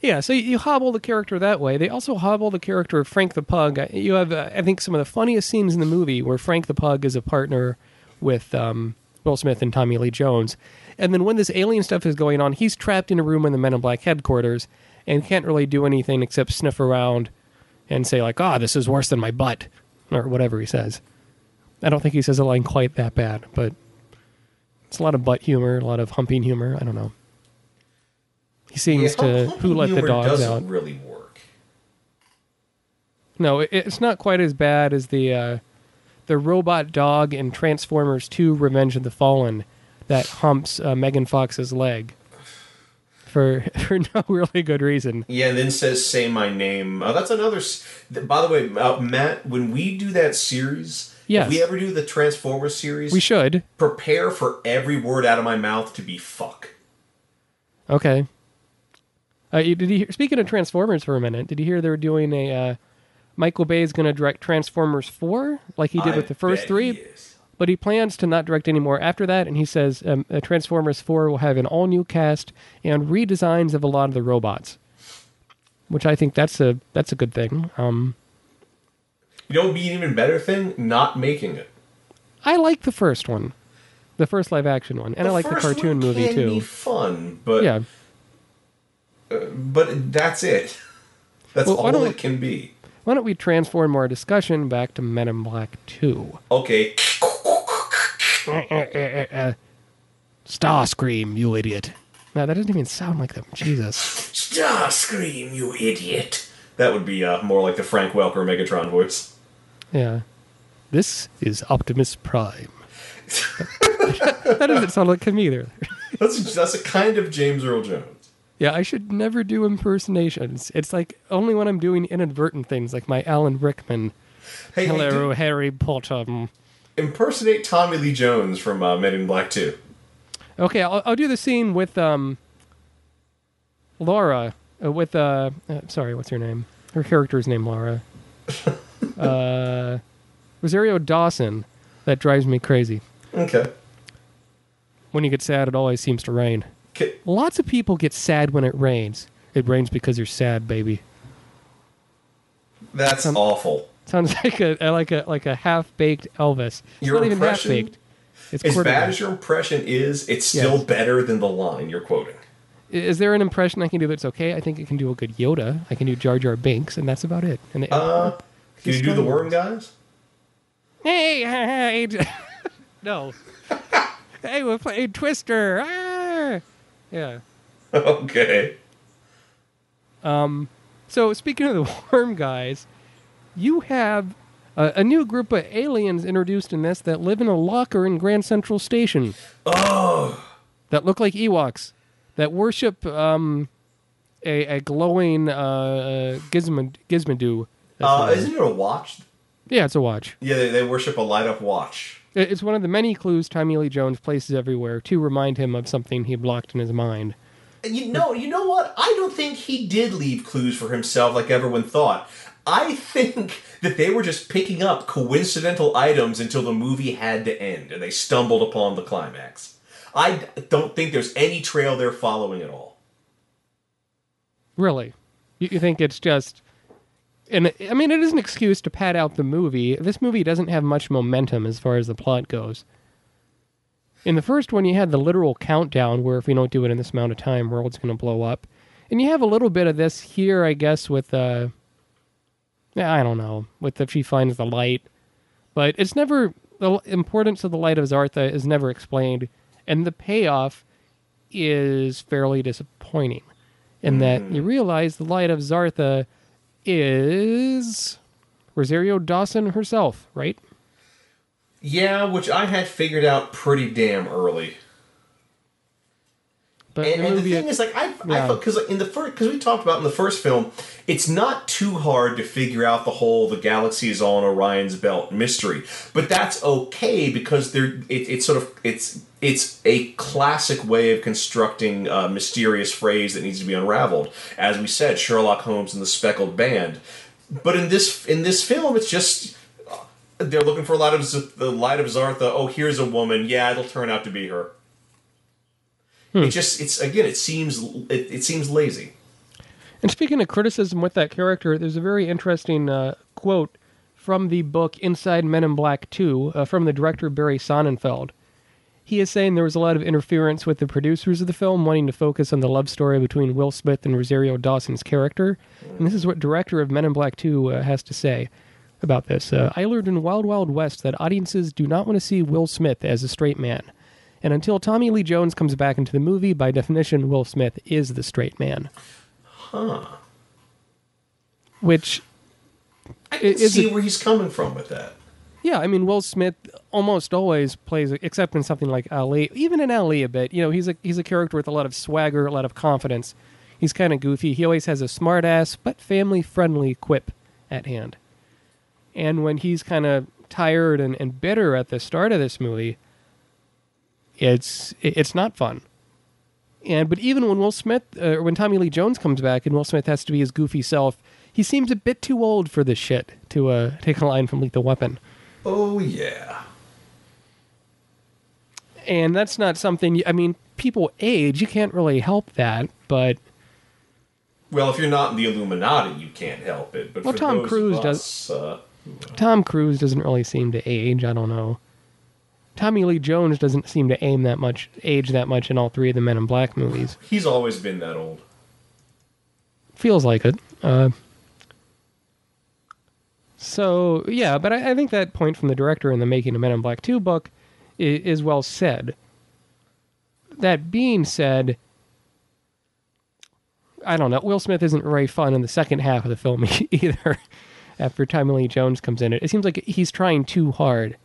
[SPEAKER 6] Yeah, so you hobble the character that way. They also hobble the character of Frank the Pug. You have, uh, I think, some of the funniest scenes in the movie where Frank the Pug is a partner with um, Will Smith and Tommy Lee Jones. And then when this alien stuff is going on, he's trapped in a room in the Men in Black headquarters and can't really do anything except sniff around and say, like, oh, this is worse than my butt, or whatever he says. I don't think he says a line quite that bad, but it's a lot of butt humor, a lot of humping humor. I don't know. He seems
[SPEAKER 2] Yeah,
[SPEAKER 6] to who let the dogs
[SPEAKER 2] doesn't
[SPEAKER 6] out.
[SPEAKER 2] really work
[SPEAKER 6] No, it, it's not quite as bad as the uh, the robot dog in Transformers 2: Revenge of the Fallen that humps uh, Megan Fox's leg for for no really good reason.
[SPEAKER 2] Yeah, and then says "Say my name." Uh, that's another. By the way, uh, Matt, when we do that series,
[SPEAKER 6] Yes.
[SPEAKER 2] if we ever do the Transformers series,
[SPEAKER 6] We should.
[SPEAKER 2] prepare for every word out of my mouth to be "fuck."
[SPEAKER 6] Okay. Uh, did you hear, speaking of Transformers for a minute? Did you hear they were doing a uh, Michael Bay is going to direct Transformers 4 like he did
[SPEAKER 2] I
[SPEAKER 6] with the first three?
[SPEAKER 2] he
[SPEAKER 6] but he plans to not direct anymore after that. And he says um, uh, Transformers 4 will have an all new cast and redesigns of a lot of the robots, which I think that's a that's a good thing. Um,
[SPEAKER 2] You know, be an even better thing? Not making it.
[SPEAKER 6] I like the first one, the first live action one, and I like the cartoon
[SPEAKER 2] one
[SPEAKER 6] movie
[SPEAKER 2] can
[SPEAKER 6] too.
[SPEAKER 2] Be fun, but
[SPEAKER 6] yeah,
[SPEAKER 2] but that's it. That's
[SPEAKER 6] Well,
[SPEAKER 2] all it can be.
[SPEAKER 6] why don't we transform our discussion back to Men in Black Two?
[SPEAKER 2] Okay,
[SPEAKER 6] Starscream, you idiot! No, that doesn't even sound like them. Jesus.
[SPEAKER 2] Starscream, you idiot. That would be uh, more like the Frank Welker Megatron voice.
[SPEAKER 6] Yeah. This is Optimus Prime. that doesn't sound like him either.
[SPEAKER 2] That's that's a kind of James Earl Jones.
[SPEAKER 6] Yeah, I should never do impersonations. It's like only when I'm doing inadvertent things, like my Alan Rickman.
[SPEAKER 2] Hey, hey,
[SPEAKER 6] Hello,
[SPEAKER 2] do-
[SPEAKER 6] Harry Potter.
[SPEAKER 2] Impersonate Tommy Lee Jones from uh, Men in Black 2.
[SPEAKER 6] Okay, I'll, I'll do the scene with um, Laura. Uh, with uh, uh, sorry, what's her name? Her character's name, Laura. uh, Rosario Dawson. That drives me crazy.
[SPEAKER 2] Okay.
[SPEAKER 6] When you get sad, it always seems to rain.
[SPEAKER 2] K-
[SPEAKER 6] Lots of people get sad when it rains. It rains because you're sad, baby.
[SPEAKER 2] That's
[SPEAKER 6] Um,
[SPEAKER 2] awful.
[SPEAKER 6] Sounds like a like a like a half baked Elvis. It's
[SPEAKER 2] Your
[SPEAKER 6] not even half
[SPEAKER 2] impression-
[SPEAKER 6] baked. It's
[SPEAKER 2] As bad as your impression is, it's still
[SPEAKER 6] Yes.
[SPEAKER 2] better than the line you're quoting.
[SPEAKER 6] Is there an impression I can do that's okay? I think I can do a good Yoda. I can do Jar Jar Binks, and that's about it. And
[SPEAKER 2] Uh, can you do the worm guys?
[SPEAKER 6] hey, hey, hey. no. hey, we're playing Twister. Ah! Yeah.
[SPEAKER 2] okay.
[SPEAKER 6] Um, so speaking of the worm guys, you have a, a new group of aliens introduced in this that live in a locker in Grand Central Station.
[SPEAKER 2] Oh,
[SPEAKER 6] that look like Ewoks, that worship um, a, a glowing uh, gizmod, Gizmodo.
[SPEAKER 2] Uh,
[SPEAKER 6] what it is.
[SPEAKER 2] isn't it a watch?
[SPEAKER 6] yeah, it's a watch.
[SPEAKER 2] Yeah, they, they worship a light up watch.
[SPEAKER 6] It- It's one of the many clues Tommy Lee Jones places everywhere to remind him of something he blocked in his mind.
[SPEAKER 2] And You know, you know what? I don't think he did leave clues for himself like everyone thought. I think that they were just picking up coincidental items until the movie had to end, and they stumbled upon the climax. I don't think there's any trail they're following at all.
[SPEAKER 6] Really, you, you think it's just? And I mean, it is an excuse to pad out the movie. This movie doesn't have much momentum as far as the plot goes. In the first one, you had the literal countdown where if we don't do it in this amount of time, world's going to blow up. And you have a little bit of this here, I guess, with uh, I don't know, with if she finds the light, but it's never the importance of the Light of Zartha is never explained, and the payoff is fairly disappointing. In that you realize the Light of Zartha is Rosario Dawson herself, right?
[SPEAKER 2] Yeah, which I had figured out pretty damn early.
[SPEAKER 6] But
[SPEAKER 2] And,
[SPEAKER 6] the
[SPEAKER 2] and the thing is, like, I, I felt because in the first, because we talked about in the first film, it's not too hard to figure out the whole the galaxy is all in Orion's belt mystery, but that's okay because they're it, it's sort of it's it's a classic way of constructing a mysterious phrase that needs to be unraveled. As we said, Sherlock Holmes and the Speckled Band, but in this in this film, it's just. They're looking for a lot of the light of Zartha. Oh, here's a woman. Yeah, it'll turn out to be her. It just it's again it seems it, it seems lazy.
[SPEAKER 6] And speaking of criticism with that character, there's a very interesting uh, quote from the book Inside Men in Black 2 uh, from the director Barry Sonnenfeld. He is saying there was a lot of interference with the producers of the film wanting to focus on the love story between Will Smith and Rosario Dawson's character. And this is what director of Men in Black 2 uh, has to say about this. Uh, I learned in Wild Wild West that audiences do not want to see Will Smith as a straight man. And until Tommy Lee Jones comes back into the movie, by definition, Will Smith is the straight man. Huh. Which
[SPEAKER 2] I can
[SPEAKER 6] Is
[SPEAKER 2] see
[SPEAKER 6] it-
[SPEAKER 2] where he's coming from with that.
[SPEAKER 6] Yeah, I mean Will Smith almost always plays, except in something like Ali, even in Ali a bit. You know, he's a he's a character with a lot of swagger, a lot of confidence. He's kind of goofy. He always has a smart ass but family friendly quip at hand. And when he's kind of tired and, and bitter at the start of this movie, it's it's not fun. And but even when Will Smith, uh, when Tommy Lee Jones comes back and Will Smith has to be his goofy self, he seems a bit too old for this shit. To uh, take a line from Lethal Weapon.
[SPEAKER 2] Oh yeah.
[SPEAKER 6] and that's not something i mean people age you can't really help that but
[SPEAKER 2] Well, if you're not in the Illuminati, you can't help it. But
[SPEAKER 6] Well,
[SPEAKER 2] for
[SPEAKER 6] Tom Cruise
[SPEAKER 2] of
[SPEAKER 6] does-
[SPEAKER 2] us, Uh,
[SPEAKER 6] tom cruise doesn't really seem to age i don't know tommy lee jones doesn't seem to aim that much age that much in all three of the men in black movies.
[SPEAKER 2] He's always been that old.
[SPEAKER 6] feels like it uh, so yeah but I, I think that point from the director in the making of men in black 2 book is, is well said. That being said i don't know will smith isn't very fun in the second half of the film either after tommy lee jones comes in. It it seems like he's trying too hard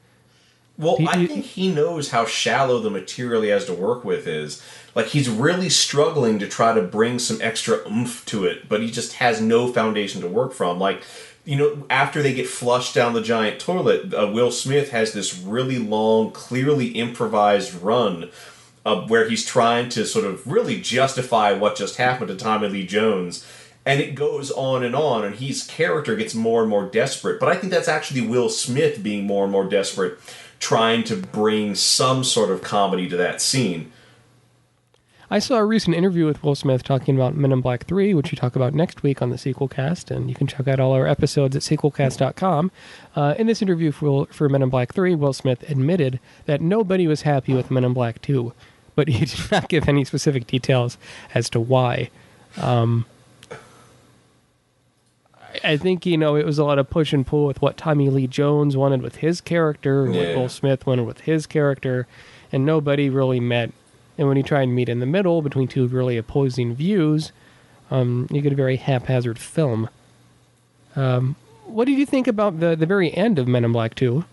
[SPEAKER 2] Well,
[SPEAKER 6] He-
[SPEAKER 2] I think he knows how shallow the material he has to work with is. Like he's really struggling to try to bring some extra oomph to it, but he just has no foundation to work from. Like, you know, after they get flushed down the giant toilet, uh, Will Smith has this really long, clearly improvised run uh, where he's trying to sort of really justify what just happened to Tommy Lee Jones. And it goes on and on, and his character gets more and more desperate. But I think that's actually Will Smith being more and more desperate, trying to bring some sort of comedy to that scene.
[SPEAKER 6] I saw a recent interview with Will Smith talking about Men in Black 3, which we talk about next week on the Sequel Cast, and you can check out all our episodes at sequelcast.com. Uh, in this interview for, for Men in Black 3, Will Smith admitted that nobody was happy with Men in Black 2, but he did not give any specific details as to why. Um, I- think, you know, it was a lot of push and pull with what Tommy Lee Jones wanted with his character, and what Will Smith wanted with his character, and nobody really met and when you try and meet in the middle between two really opposing views, um, you get a very haphazard film. Um, what did you think about the, the very end of Men in Black 2?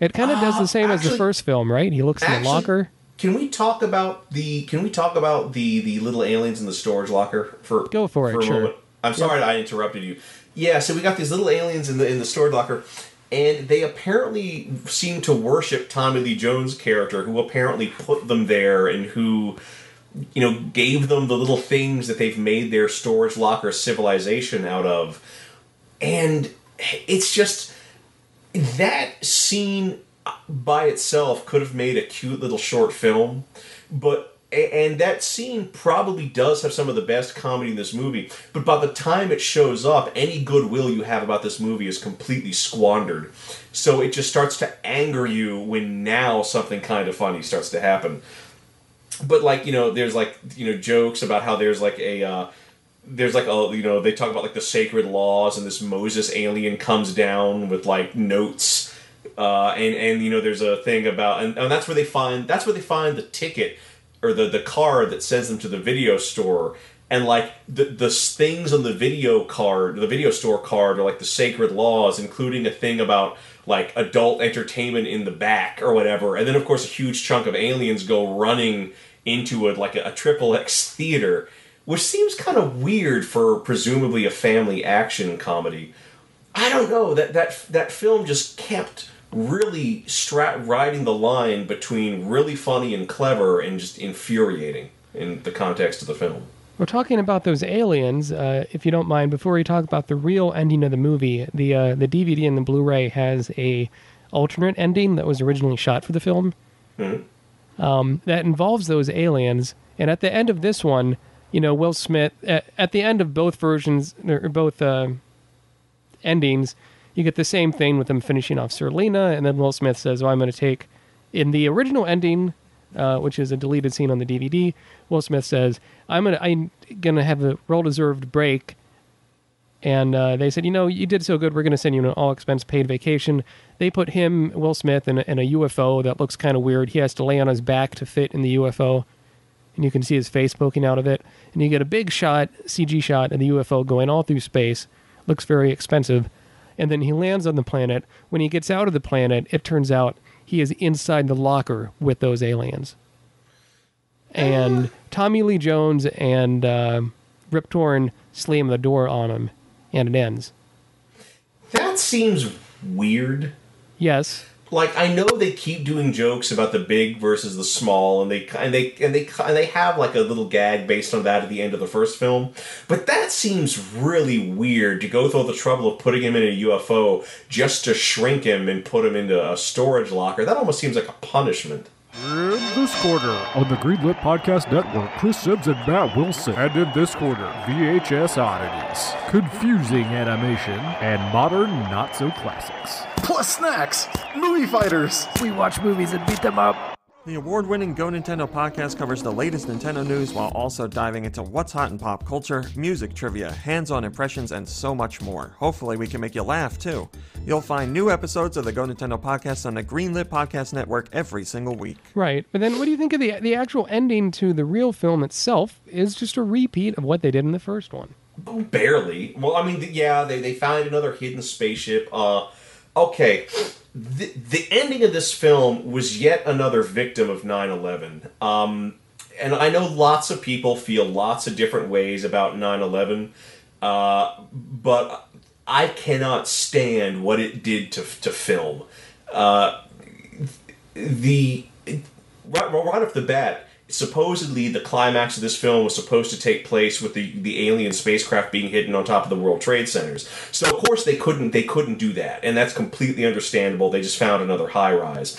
[SPEAKER 6] It kind of does
[SPEAKER 2] Uh,
[SPEAKER 6] the same as the first film, right? He looks in the locker.
[SPEAKER 2] Can we talk about the? Can we talk about the the little aliens in the storage locker for?
[SPEAKER 6] Go for it,
[SPEAKER 2] a
[SPEAKER 6] sure.
[SPEAKER 2] moment? I'm sorry I interrupted you. Yeah, so we got these little aliens in the in the storage locker, and they apparently seem to worship Tommy Lee Jones' character, who apparently put them there and who, you know, gave them the little things that they've made their storage locker civilization out of, and it's just that scene by itself could have made a cute little short film, but and that scene probably does have some of the best comedy in this movie. But by the time it shows up, any goodwill you have about this movie is completely squandered. So it just starts to anger you when now something kind of funny starts to happen. But like you know, there's like you know jokes about how there's like a uh, there's like a you know they talk about like the sacred laws and this Moses alien comes down with like notes uh, and and you know there's a thing about and, and that's where they find that's where they find the ticket or the the card that sends them to the video store. And like the the things on the video card the video store card are like the sacred laws including a thing about like adult entertainment in the back or whatever. And then of course a huge chunk of aliens go running into a like a, triple x theater which seems kind of weird for presumably a family action comedy. I don't know that that that film just kept really strat riding the line between really funny and clever and just infuriating in the context of the film
[SPEAKER 6] We're talking about those aliens. Uh, if you don't mind, before we talk about the real ending of the movie, the uh, the DVD and the Blu-ray has a alternate ending that was originally shot for the film. Um, that involves those aliens, and at the end of this one, you know, Will Smith. At, at the end of both versions, or both uh, endings, you get the same thing with them finishing off Serleena, and then Will Smith says, "Oh, I'm going to take." In the original ending, uh, which is a deleted scene on the DVD, Will Smith says, "I'm gonna I'm gonna have a well deserved break." And uh, they said, "You know, you did so good. We're gonna send you an all expense paid vacation." They put him, Will Smith, in in a UFO that looks kind of weird. He has to lay on his back to fit in the UFO, and you can see his face poking out of it. And you get a big shot, CG shot of the UFO going all through space. Looks very expensive. And then he lands on the planet. When he gets out of the planet, it turns out he is inside the locker with those aliens. And Tommy Lee Jones and uh, Rip Torn slam the door on him, and it ends.
[SPEAKER 2] that seems weird
[SPEAKER 6] Yes,
[SPEAKER 2] like I know they keep doing jokes about the big versus the small, and they and they and they and they have like a little gag based on that at the end of the first film. But that seems really weird to go through all the trouble of putting him in a UFO just to shrink him and put him into a storage locker. That almost seems like a punishment.
[SPEAKER 7] In this quarter on the Greenlit Podcast Network, Chris Sims and Matt Wilson. And in this quarter, VHS oddities, confusing animation, and modern not so classics.
[SPEAKER 8] Plus snacks, movie fighters.
[SPEAKER 9] We watch movies and beat them up.
[SPEAKER 10] The award winning Go Nintendo podcast covers the latest Nintendo news while also diving into what's hot in pop culture, music trivia, hands on impressions, and so much more. Hopefully, we can make you laugh too. You'll find new episodes of the Go Nintendo podcast on the Greenlit Podcast Network every single week.
[SPEAKER 6] right. But then, what do you think of the the actual ending to the real film itself? Is just a repeat of what they did in the first one.
[SPEAKER 2] Barely. Well, I mean, yeah, they, they find another hidden spaceship. Uh, okay. The, ending of this film was yet another victim of 9 11. Um, and I know lots of people feel lots of different ways about 9 11, uh, but I cannot stand what it did to, to film. Uh, the right, right off the bat, supposedly the climax of this film was supposed to take place with the, the alien spacecraft being hidden on top of the World Trade Centers. So of course they couldn't they couldn't do that, and that's completely understandable. They just found another high rise.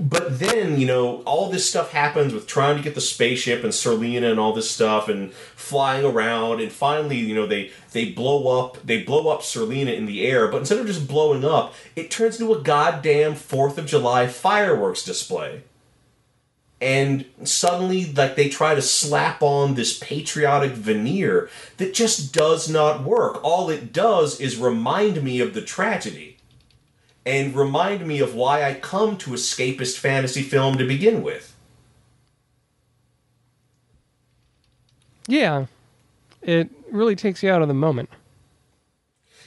[SPEAKER 2] But then you know all this stuff happens with trying to get the spaceship and Serleena and all this stuff and flying around, and finally you know they they blow up they blow up Serleena in the air, but instead of just blowing up, it turns into a goddamn Fourth of July fireworks display and suddenly like they try to slap on this patriotic veneer that just does not work. All it does is remind me of the tragedy and remind me of why i come to escapist fantasy film to begin with.
[SPEAKER 6] Yeah, it really takes you out of the moment.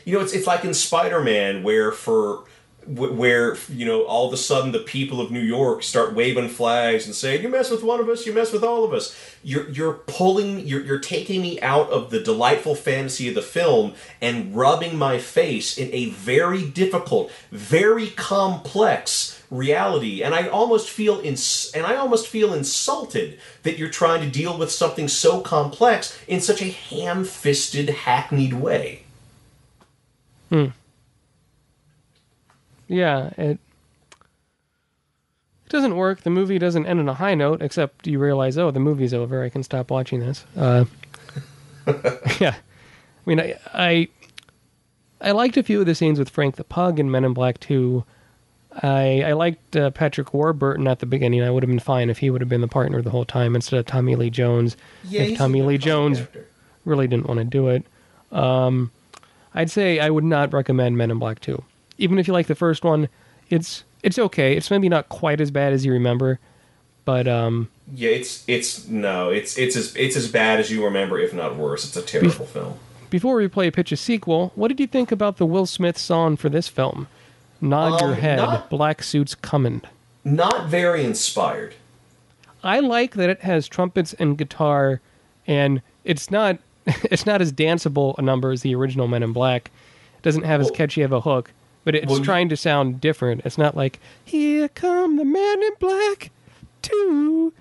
[SPEAKER 2] you know it's, it's like in spider-man where for where you know all of a sudden the people of New York start waving flags and saying you mess with one of us you mess with all of us. You're you're pulling you're you're taking me out of the delightful fantasy of the film and rubbing my face in a very difficult very complex reality. And I almost feel ins- and I almost feel insulted that you're trying to deal with something so complex in such a ham-fisted hackneyed way hmm.
[SPEAKER 6] Yeah, it it doesn't work. The movie doesn't end on a high note, except you realize, oh, the movie's over. I can stop watching this. Uh, yeah, I mean, I, I I liked a few of the scenes with Frank the Pug in Men in Black Two. I I liked uh, Patrick Warburton at the beginning. I would have been fine if he would have been the partner the whole time instead of Tommy Lee Jones. if Tommy Lee Jones really didn't want to do it. Um, I'd say I would not recommend Men in Black 2. Even if you like the first one, it's it's okay. It's maybe not quite as bad as you remember, but um,
[SPEAKER 2] Yeah, it's it's no, it's it's as it's as bad as you remember, if not worse. It's a terrible film.
[SPEAKER 6] before we play a pitch a sequel, what did you think about the Will Smith song for this film? Nod your
[SPEAKER 2] Um,
[SPEAKER 6] head,
[SPEAKER 2] not-
[SPEAKER 6] black suits coming.
[SPEAKER 2] Not very inspired.
[SPEAKER 6] I like that it has trumpets and guitar, and it's not it's not as danceable a number as the original Men in Black. It doesn't have as catchy of a hook, but it's
[SPEAKER 2] well,
[SPEAKER 6] trying to sound different. It's not like "Here come the Men in Black, two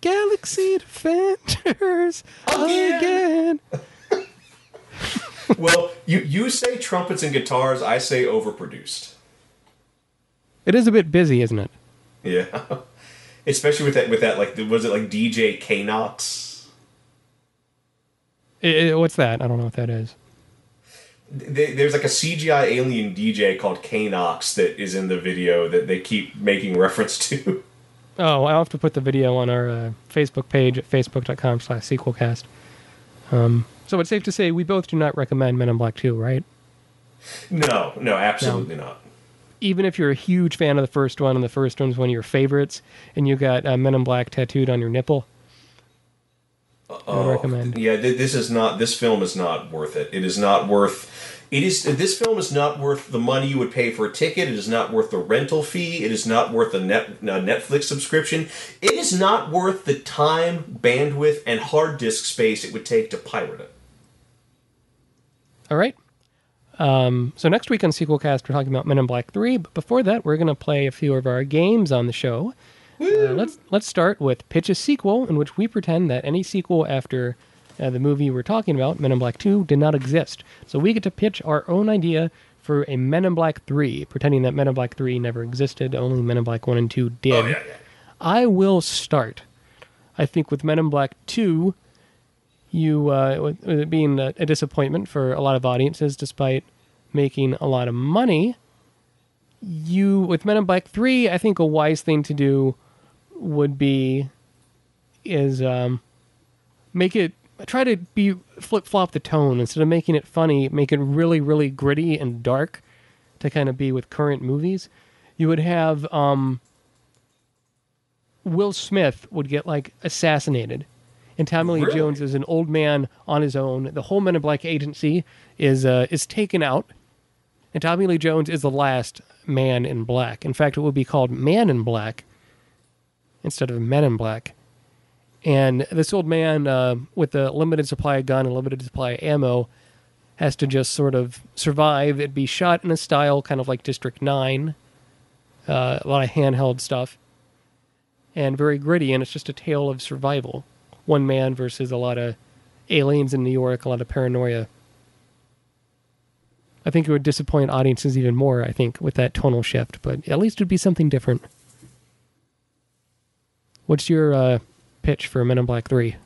[SPEAKER 6] Galaxy Defenders again."
[SPEAKER 2] well, you you say trumpets and guitars, I say overproduced.
[SPEAKER 6] It is a bit busy, isn't it?
[SPEAKER 2] Yeah. Especially with that with that like was it like DJ Knox?
[SPEAKER 6] What's that? I don't know what that is.
[SPEAKER 2] They, there's like a CGI alien DJ called Knox that is in the video that they keep making reference to.
[SPEAKER 6] Oh, I'll have to put the video on our uh, Facebook page at facebook.com slash sequelcast. Um, so it's safe to say we both do not recommend Men in Black 2, right?
[SPEAKER 2] No, no, absolutely not.
[SPEAKER 6] Even if you're a huge fan of the first one and the first one's one of your favorites and you got uh, Men in Black tattooed on your nipple, I recommend.
[SPEAKER 2] Yeah, th- this is not. This film is not worth it. It is not worth. It is. This film is not worth the money you would pay for a ticket. It is not worth the rental fee. It is not worth a net a Netflix subscription. It is not worth the time, bandwidth, and hard disk space it would take to pirate it.
[SPEAKER 6] All right. Um, so next week on Sequelcast, we're talking about Men in Black 3. But before that, we're going to play a few of our games on the show. Uh, let's let's start with pitch a sequel, in which we pretend that any sequel after uh, the movie we're talking about, Men in Black 2, did not exist. So we get to pitch our own idea for a Men in Black 3, pretending that Men in Black 3 never existed, only Men in Black 1 and 2 did. I will start. I think with Men in Black 2, you uh, it being a, a disappointment for a lot of audiences, despite making a lot of money. You with Men in Black Three, I think a wise thing to do would be is um, make it try to be flip flop the tone instead of making it funny, make it really really gritty and dark to kind of be with current movies. You would have um, Will Smith would get like assassinated and Tommy Lee
[SPEAKER 2] Really?
[SPEAKER 6] Jones is an old man on his own. The whole Men in Black agency is uh, is taken out, and Tommy Lee Jones is the last man in black. In fact, it would be called Man in Black instead of Men in Black. And this old man, uh, with a limited supply of gun and limited supply of ammo, has to just sort of survive. It'd be shot in a style kind of like District Nine, uh, a lot of handheld stuff, and very gritty. And it's just a tale of survival one man versus a lot of aliens in New York, a lot of paranoia. I think it would disappoint audiences even more, I think, with that tonal shift, but at least it'd be something different. What's your uh, pitch for Men in Black 3?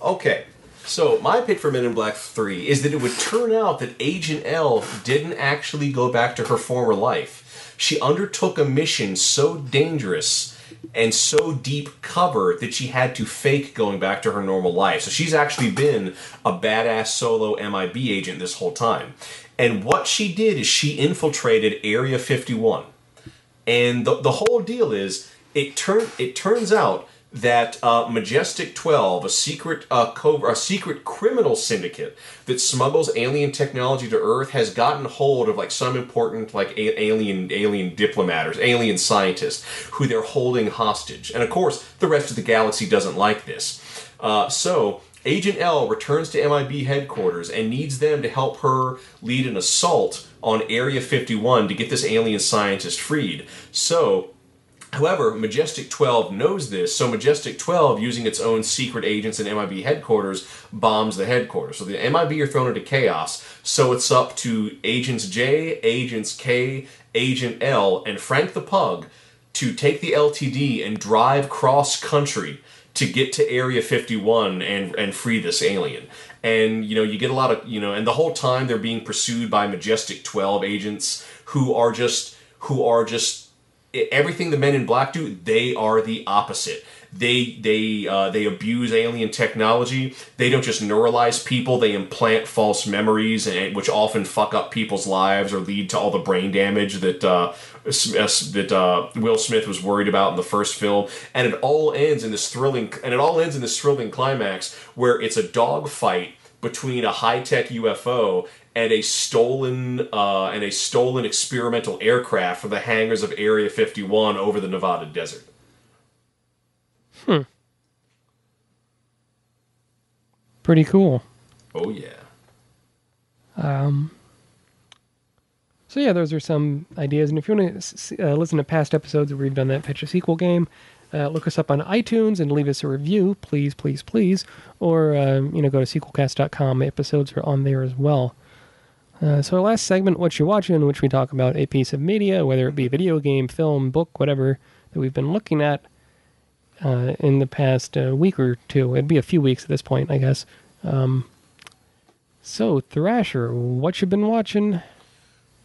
[SPEAKER 2] Okay. So my pick for Men in Black 3 is that it would turn out that Agent L didn't actually go back to her former life. She undertook a mission so dangerous and so deep cover that she had to fake going back to her normal life. So she's actually been a badass solo MIB agent this whole time. And what she did is she infiltrated Area 51. And the, the whole deal is it turn it turns out that uh, Majestic 12, a secret uh, a secret criminal syndicate that smuggles alien technology to Earth, has gotten hold of like some important like a- alien alien diplomat or alien scientist who they're holding hostage. And of course, the rest of the galaxy doesn't like this. Uh, so Agent L returns to MIB headquarters and needs them to help her lead an assault on Area 51 to get this alien scientist freed. So However, Majestic 12 knows this, so Majestic 12, using its own secret agents in MIB headquarters, bombs the headquarters. So the MIB are thrown into chaos, so it's up to Agents J, Agents K, Agent L, and Frank the Pug to take the LTD and drive cross country to get to Area 51 and, and free this alien. And, you know, you get a lot of, you know, and the whole time they're being pursued by Majestic 12 agents who are just, who are just everything the men in black do, they are the opposite. They they uh, they abuse alien technology. They don't just neuralize people; they implant false memories, and which often fuck up people's lives or lead to all the brain damage that uh, that uh, Will Smith was worried about in the first film. And it all ends in this thrilling, and it all ends in this thrilling climax where it's a dogfight between a high tech UFO and a stolen uh, and a stolen experimental aircraft from the hangars of Area 51 over the Nevada desert.
[SPEAKER 6] Hmm. Pretty cool.
[SPEAKER 2] Oh yeah.
[SPEAKER 6] Um. So yeah, those are some ideas, and if you want to uh, listen to past episodes where we've done that pitch a sequel game, uh, look us up on iTunes and leave us a review, please, please, please, or um, you know go to sequelcast.com. Episodes are on there as well. Uh, so our last segment, what you're watching, in which we talk about a piece of media, whether it be video game, film, book, whatever that we've been looking at uh, in the past uh, week or two. It'd be a few weeks at this point, I guess. Um, so Thrasher, what you've been watching?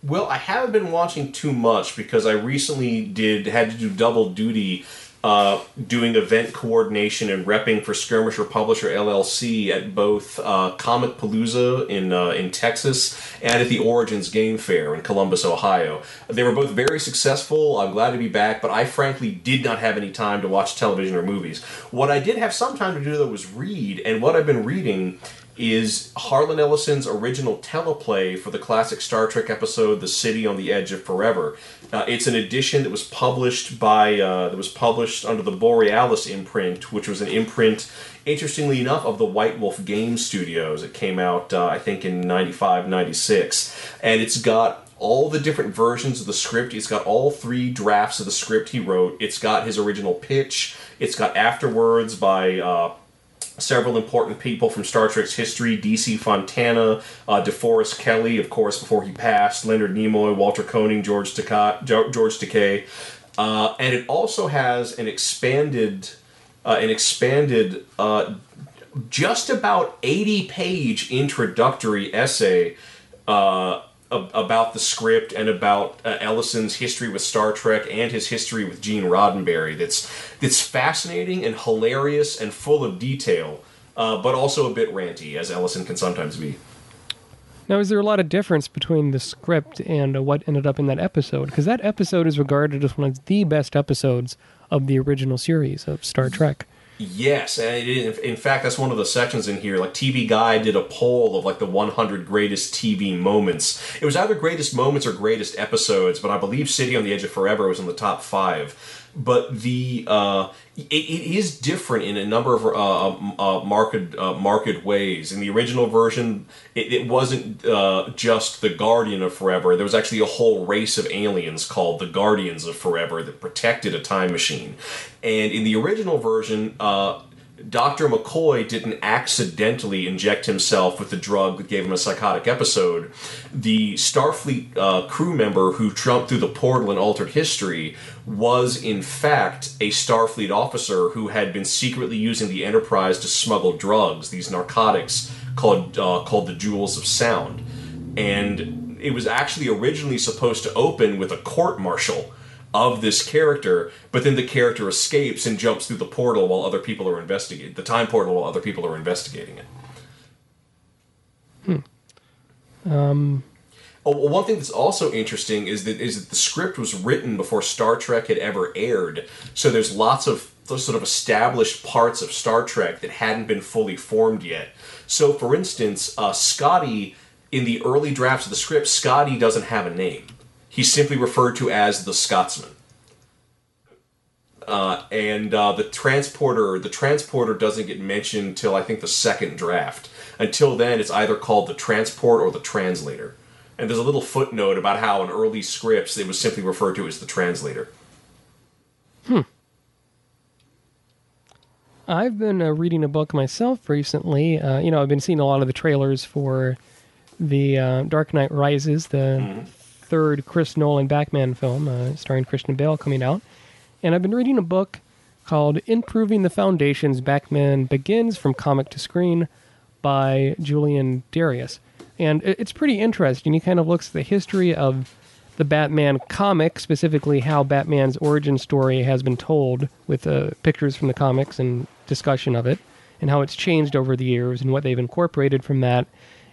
[SPEAKER 2] Well, I haven't been watching too much because I recently did had to do double duty uh, doing event coordination and repping for Skirmisher Publisher LLC at both uh, Comic Palooza in uh, in Texas and at the Origins Game Fair in Columbus, Ohio. They were both very successful. I'm glad to be back, but I frankly did not have any time to watch television or movies. What I did have some time to do though was read, and what I've been reading is Harlan Ellison's original teleplay for the classic Star Trek episode "The City on the Edge of Forever." Uh, it's an edition that was published by uh, that was published under the Borealis imprint, which was an imprint, interestingly enough, of the White Wolf Game Studios. It came out, uh, I think, in 95, 96. and it's got all the different versions of the script. It's got all three drafts of the script he wrote. It's got his original pitch. It's got afterwords by uh, several important people from Star Trek's history: DC Fontana, uh, DeForest Kelley, of course, before he passed, Leonard Nimoy, Walter Koenig, George Takei, George Takei, uh, and it also has an expanded, uh, an expanded, uh, just about eighty-page introductory essay uh, about the script and about uh, Ellison's history with Star Trek and his history with Gene Roddenberry. That's that's fascinating and hilarious and full of detail, uh, but also a bit ranty, as Ellison can sometimes be.
[SPEAKER 6] Now, is there a lot of difference between the script and uh, what ended up in that episode? Because that episode is regarded as one of the best episodes of the original series of Star Trek.
[SPEAKER 2] Yes, and in fact, that's one of the sections in here. Like TV Guide did a poll of like the 100 greatest TV moments. It was either greatest moments or greatest episodes, but I believe City on the Edge of Forever was in the top five. But the uh, it, it is different in a number of uh, um, uh, marked uh, marked ways. In the original version, it, it wasn't uh, just the Guardian of Forever. There was actually a whole race of aliens called the Guardians of Forever that protected a time machine. And in the original version, uh, Dr. McCoy didn't accidentally inject himself with the drug that gave him a psychotic episode. The Starfleet uh, crew member who jumped through the portal and altered history was, in fact, a Starfleet officer who had been secretly using the Enterprise to smuggle drugs, these narcotics called uh, called the Jewels of Sound, and it was actually originally supposed to open with a court martial of this character, but then the character escapes and jumps through the portal while other people are investigating the time portal while other people are investigating it.
[SPEAKER 6] Hmm. Um.
[SPEAKER 2] Oh, well, one thing that's also interesting is that is that the script was written before Star Trek had ever aired, so there's lots of sort of established parts of Star Trek that hadn't been fully formed yet. So, for instance, uh, Scotty in the early drafts of the script, Scotty doesn't have a name he's simply referred to as the Scotsman. Uh, and uh, the transporter, the transporter doesn't get mentioned till I think the second draft. Until then, it's either called the transport or the translator. And there's a little footnote about how in early scripts it was simply referred to as the translator.
[SPEAKER 6] Hmm. I've been uh, reading a book myself recently. Uh, you know, I've been seeing a lot of the trailers for the uh, Dark Knight Rises, the mm-hmm third Chris Nolan Batman film, uh, starring Christian Bale, coming out. And I've been reading a book called Improving the Foundations Batman Begins from Comic to Screen by Julian Darius. And it's pretty interesting. He kind of looks at the history of the Batman comic, specifically how Batman's origin story has been told with uh, pictures from the comics and discussion of it, and how it's changed over the years and what they've incorporated from that,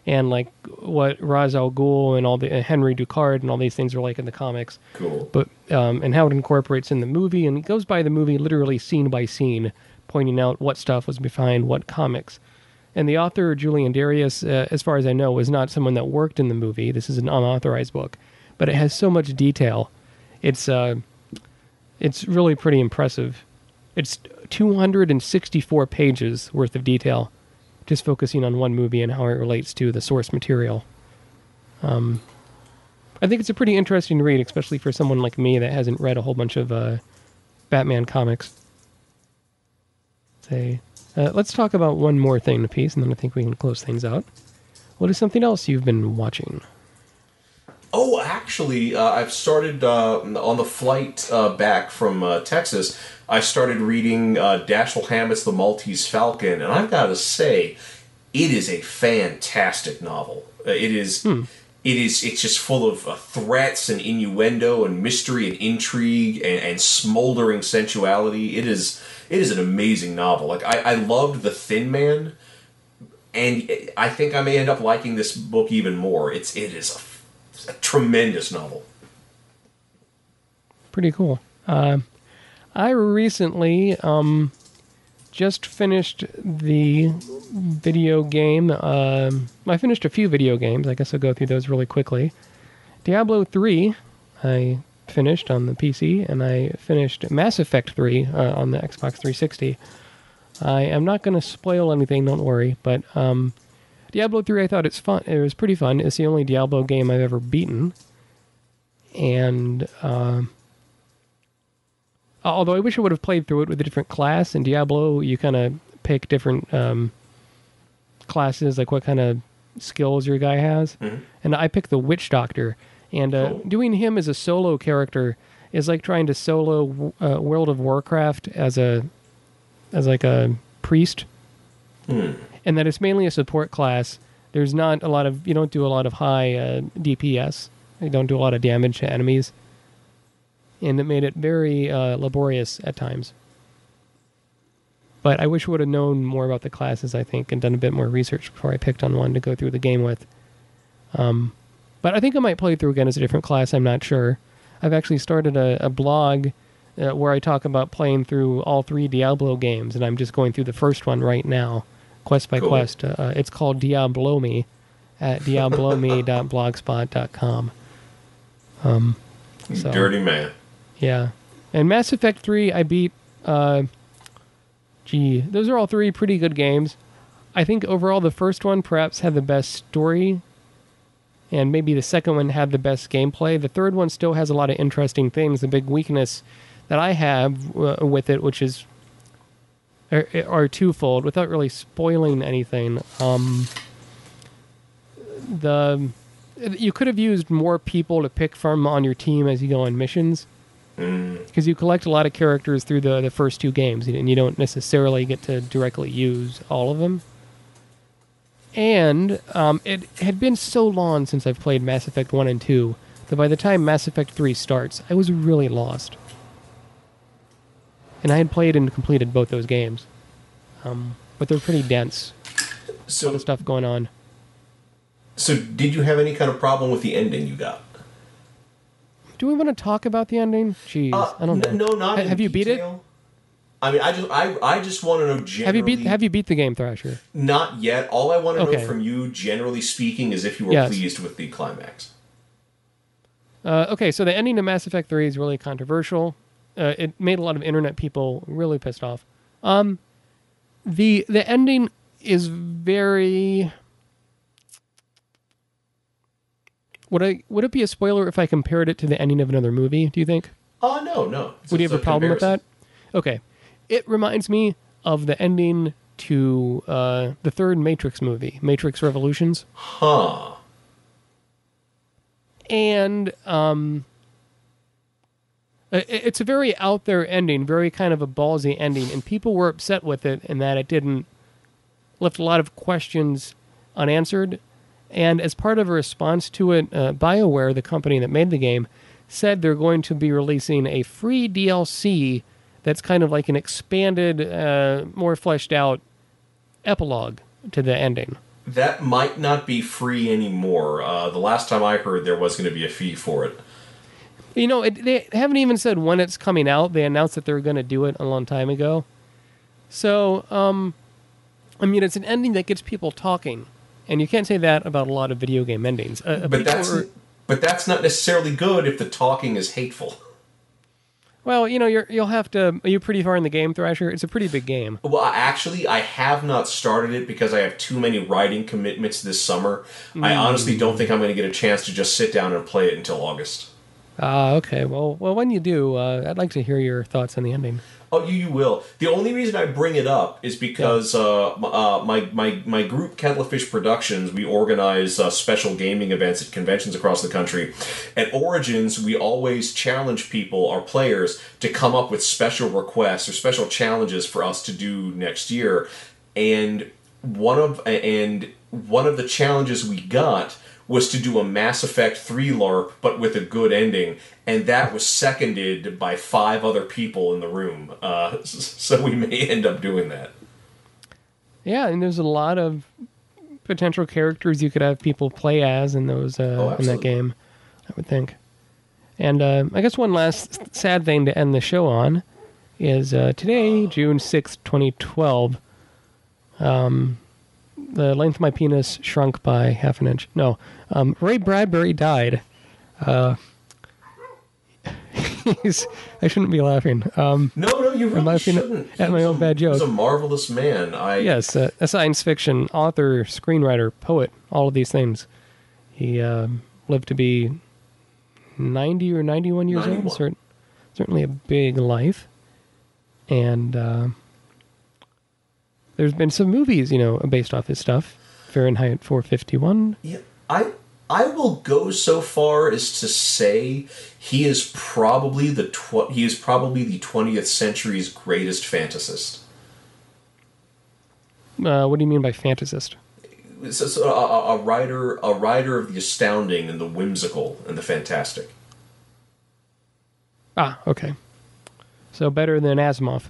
[SPEAKER 6] and like what Ra's al Ghul and all the Henry Ducard and all these things are like in the comics.
[SPEAKER 2] Cool.
[SPEAKER 6] But um, and how it incorporates in the movie, and it goes by the movie literally scene by scene, pointing out what stuff was behind what comics. And the author Julian Darius, uh, as far as I know, was not someone that worked in the movie. This is an unauthorized book, but it has so much detail. It's uh, it's really pretty impressive. It's 264 pages worth of detail, just focusing on one movie and how it relates to the source material. Um, I think it's a pretty interesting read, especially for someone like me that hasn't read a whole bunch of uh, Batman comics. Say, uh, let's talk about one more thing piece, and then I think we can close things out. What is something else you've been watching?
[SPEAKER 2] Oh, actually, uh, I've started uh, on the flight uh, back from uh, Texas. I started reading uh, Dashiell Hammett's *The Maltese Falcon*, and I've got to say, it is a fantastic novel. Uh, It is. It is. It's just full of uh, threats and innuendo and mystery and intrigue and, and smoldering sensuality. It is. It is an amazing novel. Like I, I loved *The Thin Man*, and I think I may end up liking this book even more. It's. It is a, a tremendous novel.
[SPEAKER 6] Pretty cool. Uh, I recently um, just finished the video game. Um, I finished a few video games. I guess I'll go through those really quickly. Diablo 3, I finished on the PC, and I finished Mass Effect 3 uh, on the Xbox 360. I am not going to spoil anything, don't worry, but um, Diablo 3, I thought it's fun. It was pretty fun. It's the only Diablo game I've ever beaten. And. um although I wish I would have played through it with a different class. In Diablo, you kind of pick different um, classes, like what kind of skills your guy has. And I picked the Witch Doctor, and uh, doing him as a solo character is like trying to solo uh, World of Warcraft as a as like a priest, and that it's mainly a support class. There's not a lot of you don't do a lot of high uh, DPS. You don't do a lot of damage to enemies and it made it very uh, laborious at times. But I wish I would have known more about the classes, I think, and done a bit more research before I picked on one to go through the game with. Um, but I think I might play through again as a different class. I'm not sure. I've actually started a, a blog uh, where I talk about playing through all three Diablo games, and I'm just going through the first one right now, quest by
[SPEAKER 2] Cool.
[SPEAKER 6] quest. Uh, it's called Diablo Me at diablome.blogspot.com. Um, so-
[SPEAKER 2] Dirty man.
[SPEAKER 6] yeah. And Mass Effect 3, I beat. Uh, gee, those are all three pretty good games. I think overall the first one perhaps had the best story, and maybe the second one had the best gameplay. The third one still has a lot of interesting things. The big weakness that I have uh, with it, which is are, are twofold, without really spoiling anything. Um, the you could have used more people to pick from on your team as you go on missions. Because you collect a lot of characters through the, the first two games and you don't necessarily get to directly use all of them. And um, it had been so long since i've played mass effect 1 and 2 that by the time mass effect 3 starts i was really lost and i had played and completed both those games um, but they're pretty dense
[SPEAKER 2] So,
[SPEAKER 6] a lot of stuff going on
[SPEAKER 2] so did you have any kind of problem with the ending you got?
[SPEAKER 6] do we want to talk about the ending jeez
[SPEAKER 2] Uh,
[SPEAKER 6] i don't know
[SPEAKER 2] No, not.
[SPEAKER 6] Ha- have you beat it.
[SPEAKER 2] I mean, I just, I, I just want to know generally.
[SPEAKER 6] have you beat have you beat the game thrasher
[SPEAKER 2] Not yet. All I want to
[SPEAKER 6] Okay.
[SPEAKER 2] know from you, generally speaking, is if you were
[SPEAKER 6] Yes.
[SPEAKER 2] pleased with the climax.
[SPEAKER 6] Uh, okay, so the ending of Mass Effect 3 is really controversial. Uh, it made a lot of internet people really pissed off. Um, the the ending is very. Would I would it be a spoiler if I compared it to the ending of another movie? Do you think?
[SPEAKER 2] Oh no, no. It's
[SPEAKER 6] Would you have a problem with that? Okay, it reminds me of the ending to uh, the third Matrix movie, Matrix Revolutions.
[SPEAKER 2] Huh.
[SPEAKER 6] and um it's a very out there ending very kind of a ballsy ending and people were upset with it in that it didn't left a lot of questions unanswered And as part of a response to it, uh, BioWare, the company that made the game, said they're going to be releasing a free DLC that's kind of like an expanded, uh, more fleshed out epilogue to the ending.
[SPEAKER 2] That might not be free anymore. Uh, the last time I heard, there was going to be a fee for it.
[SPEAKER 6] You know, it, they haven't even said when it's coming out. They announced that they were going to do it a long time ago. So, um, I mean, it's an ending that gets people talking, and you can't say that about a lot of video game endings. Uh,
[SPEAKER 2] But that's
[SPEAKER 6] are-
[SPEAKER 2] but that's not necessarily good if the talking is hateful.
[SPEAKER 6] well, you know, you're, you'll have to. Are you pretty far in the game, Thrasher? It's a pretty big game.
[SPEAKER 2] Well, actually, I have not started it because I have too many writing commitments this summer. I
[SPEAKER 6] Mm.
[SPEAKER 2] honestly don't think I'm going to get a chance to just sit down and play it until August.
[SPEAKER 6] Ah, okay. Well, well, when you do, uh, I'd like to hear your thoughts on the ending.
[SPEAKER 2] Oh, you, you will. The only reason I bring it up is because uh, uh, my, my, my group, Kettlefish Productions, we organize uh, special gaming events at conventions across the country. At Origins, we always challenge people, our players, to come up with special requests or special challenges for us to do next year. And one of and one of the challenges we got was to do a Mass Effect 3 LARP, but with a good ending, and that was seconded by five other people in the room. Uh, so we may end up doing that.
[SPEAKER 6] Yeah, and there's a lot of potential characters you could have people play as in those uh, in that
[SPEAKER 2] Oh,
[SPEAKER 6] game. I would think. And uh, I guess one last sad thing to end the show on is uh, today, June sixth, 2012. Um, the length of my penis shrunk by half an inch. No, um, Ray Bradbury died. Uh, he's, I shouldn't be laughing. Um,
[SPEAKER 2] No, no, you really
[SPEAKER 6] I'm laughing
[SPEAKER 2] shouldn't.
[SPEAKER 6] at my own bad
[SPEAKER 2] He was a marvelous man. I
[SPEAKER 6] Yes, uh, a science fiction author, screenwriter, poet, all of these things. He um, lived to be 90 or 91 years
[SPEAKER 2] 91.
[SPEAKER 6] old. Cert- certainly a big life. And uh, there's been some movies, you know, based off his stuff. Fahrenheit 451.
[SPEAKER 2] Yeah, I I will go so far as to say he is probably the tw- he is probably the 20th century's greatest fantasist.
[SPEAKER 6] Uh, what do you mean by fantasist?
[SPEAKER 2] A, a- a writer a writer of the astounding and the whimsical and the fantastic.
[SPEAKER 6] Ah, okay. So better than Asimov.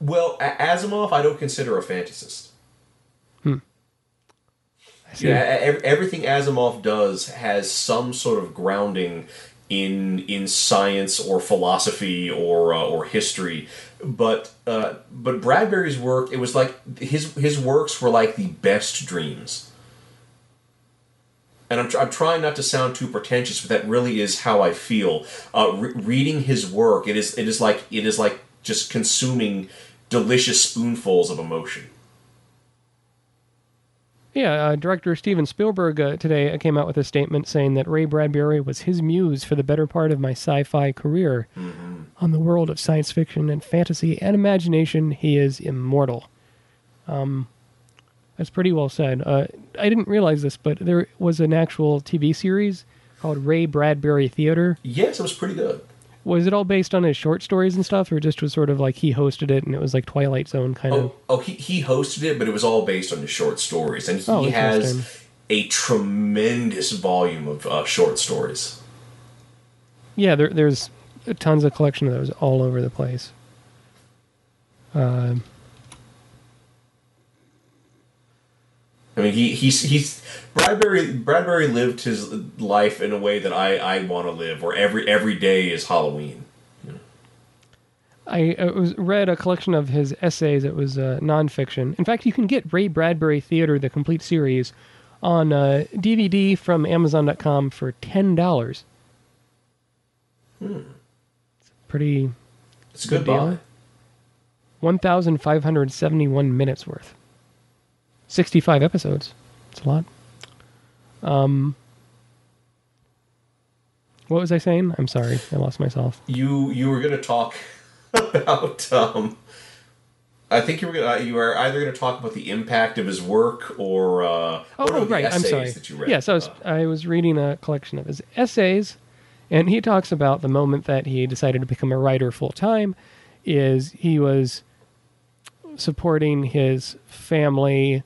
[SPEAKER 2] Well, Asimov I don't consider a fantasist.
[SPEAKER 6] See.
[SPEAKER 2] Yeah, everything Asimov does has some sort of grounding in in science or philosophy or uh, or history. But uh, but Bradbury's work, it was like his his works were like the best dreams. And I'm, tr- I'm trying not to sound too pretentious, but that really is how I feel. Uh, re- reading his work, it is it is like it is like just consuming delicious spoonfuls of emotion.
[SPEAKER 6] Yeah, uh, director Steven Spielberg uh, today came out with a statement saying that Ray Bradbury was his muse for the better part of my sci-fi career. On the world of science fiction and fantasy and imagination, he is immortal. Um, that's pretty well said. Uh, I didn't realize this, but there was an actual TV series called Ray Bradbury Theater.
[SPEAKER 2] Yes, it was pretty good.
[SPEAKER 6] Was it all based on his short stories and stuff, or just was sort of like he hosted it and it was like Twilight Zone kind of?
[SPEAKER 2] Oh, oh, he, he hosted it, but it was all based on his short stories, and he
[SPEAKER 6] Oh,
[SPEAKER 2] has a tremendous volume of uh, short stories.
[SPEAKER 6] Yeah, there, there's tons of collection of those all over the place. Uh,
[SPEAKER 2] I mean, he he's he's Bradbury Bradbury lived his life in a way that I I want to live, where every every day is Halloween.
[SPEAKER 6] I uh, was read a collection of his essays. It was uh, nonfiction. In fact, you can get Ray Bradbury Theater, the complete series, on uh, DVD from Amazon.com for ten dollars.
[SPEAKER 2] Hmm.
[SPEAKER 6] It's Pretty
[SPEAKER 2] It's a good
[SPEAKER 6] deal.
[SPEAKER 2] buy.
[SPEAKER 6] One thousand five hundred seventy-one minutes worth. Sixty-five episodes. It's a lot. Um, what was I saying? I'm sorry, I lost myself.
[SPEAKER 2] You you were gonna talk about um. I think you were gonna, you were either going to talk about the impact of his work or uh,
[SPEAKER 6] Oh,
[SPEAKER 2] no, the
[SPEAKER 6] right. I'm sorry.
[SPEAKER 2] that you read.
[SPEAKER 6] Yes, I was I was reading a collection of his essays, and he talks about the moment that he decided to become a writer full time. Is he was supporting his family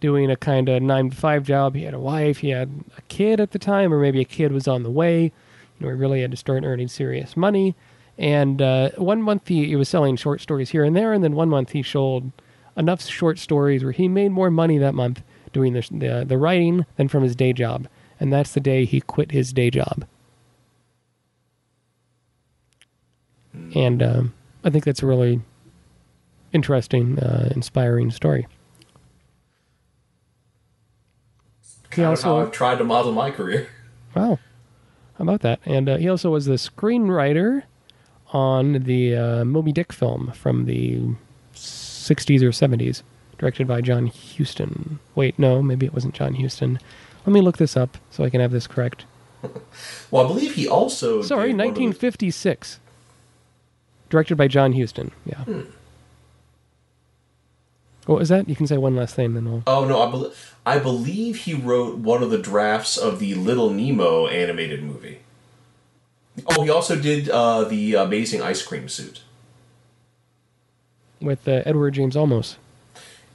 [SPEAKER 6] doing a kind of nine to five job. He had a wife, he had a kid at the time, or maybe a kid was on the way. You know, he really had to start earning serious money. And uh, one month he, he was selling short stories here and there, and then one month he sold enough short stories where he made more money that month doing the, the, the writing than from his day job. And that's the day he quit his day job. And um, I think that's a really interesting, uh, inspiring story.
[SPEAKER 2] Kind of how I've tried to model my career.
[SPEAKER 6] Wow. How about that? And uh, he also was the screenwriter on the uh, Moby Dick film from the 60s or 70s, directed by John Huston. Wait, no, maybe it wasn't John Huston. Let me look this up so I can have this correct.
[SPEAKER 2] well, I believe he also.
[SPEAKER 6] Sorry,
[SPEAKER 2] did one
[SPEAKER 6] 1956. Directed by John Huston. Yeah.
[SPEAKER 2] Hmm.
[SPEAKER 6] What was that? You can say one last thing, then we'll.
[SPEAKER 2] Oh no, I, bel I believe he wrote one of the drafts of the Little Nemo animated movie. Oh, he also did uh, the Amazing Ice Cream Suit.
[SPEAKER 6] With uh, Edward James Olmos.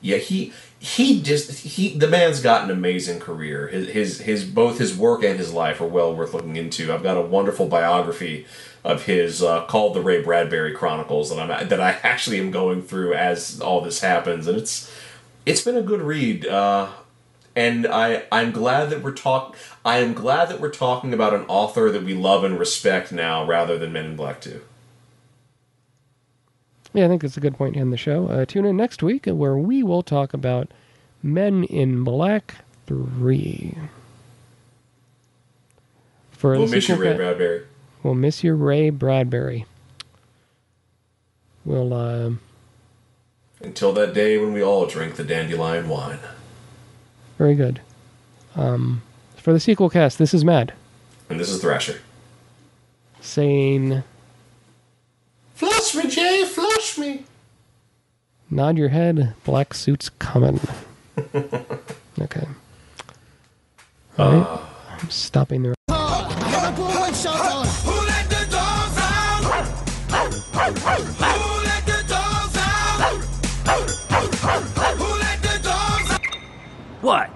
[SPEAKER 2] Yeah, he he just he the man's got an amazing career. His his his both his work and his life are well worth looking into. I've got a wonderful biography of his uh, called the Ray Bradbury Chronicles that I'm that I actually am going through as all this happens, and it's it's been a good read. Uh, and I I'm glad that we're talk I am glad that we're talking about an author that we love and respect now rather than Men in Black Two.
[SPEAKER 6] Yeah, I think that's a good point to end the show. Uh, tune in next week where we will talk about Men in Black 3. For
[SPEAKER 2] We'll
[SPEAKER 6] the
[SPEAKER 2] miss you, Ray Bradbury.
[SPEAKER 6] We'll miss you, Ray Bradbury. We'll, uh,
[SPEAKER 2] Until that day when we all drink the dandelion wine.
[SPEAKER 6] very good. Um, for the sequel cast, this is Mad.
[SPEAKER 2] And this is Thrasher.
[SPEAKER 6] saying,
[SPEAKER 2] Flush me, Jay, flush me.
[SPEAKER 6] nod your head, black suit's coming. okay. All right. I'm stopping the.
[SPEAKER 3] Liverpool and Showtime. Who let the dogs out? Who let the dogs out? Who let the dogs out?
[SPEAKER 9] What?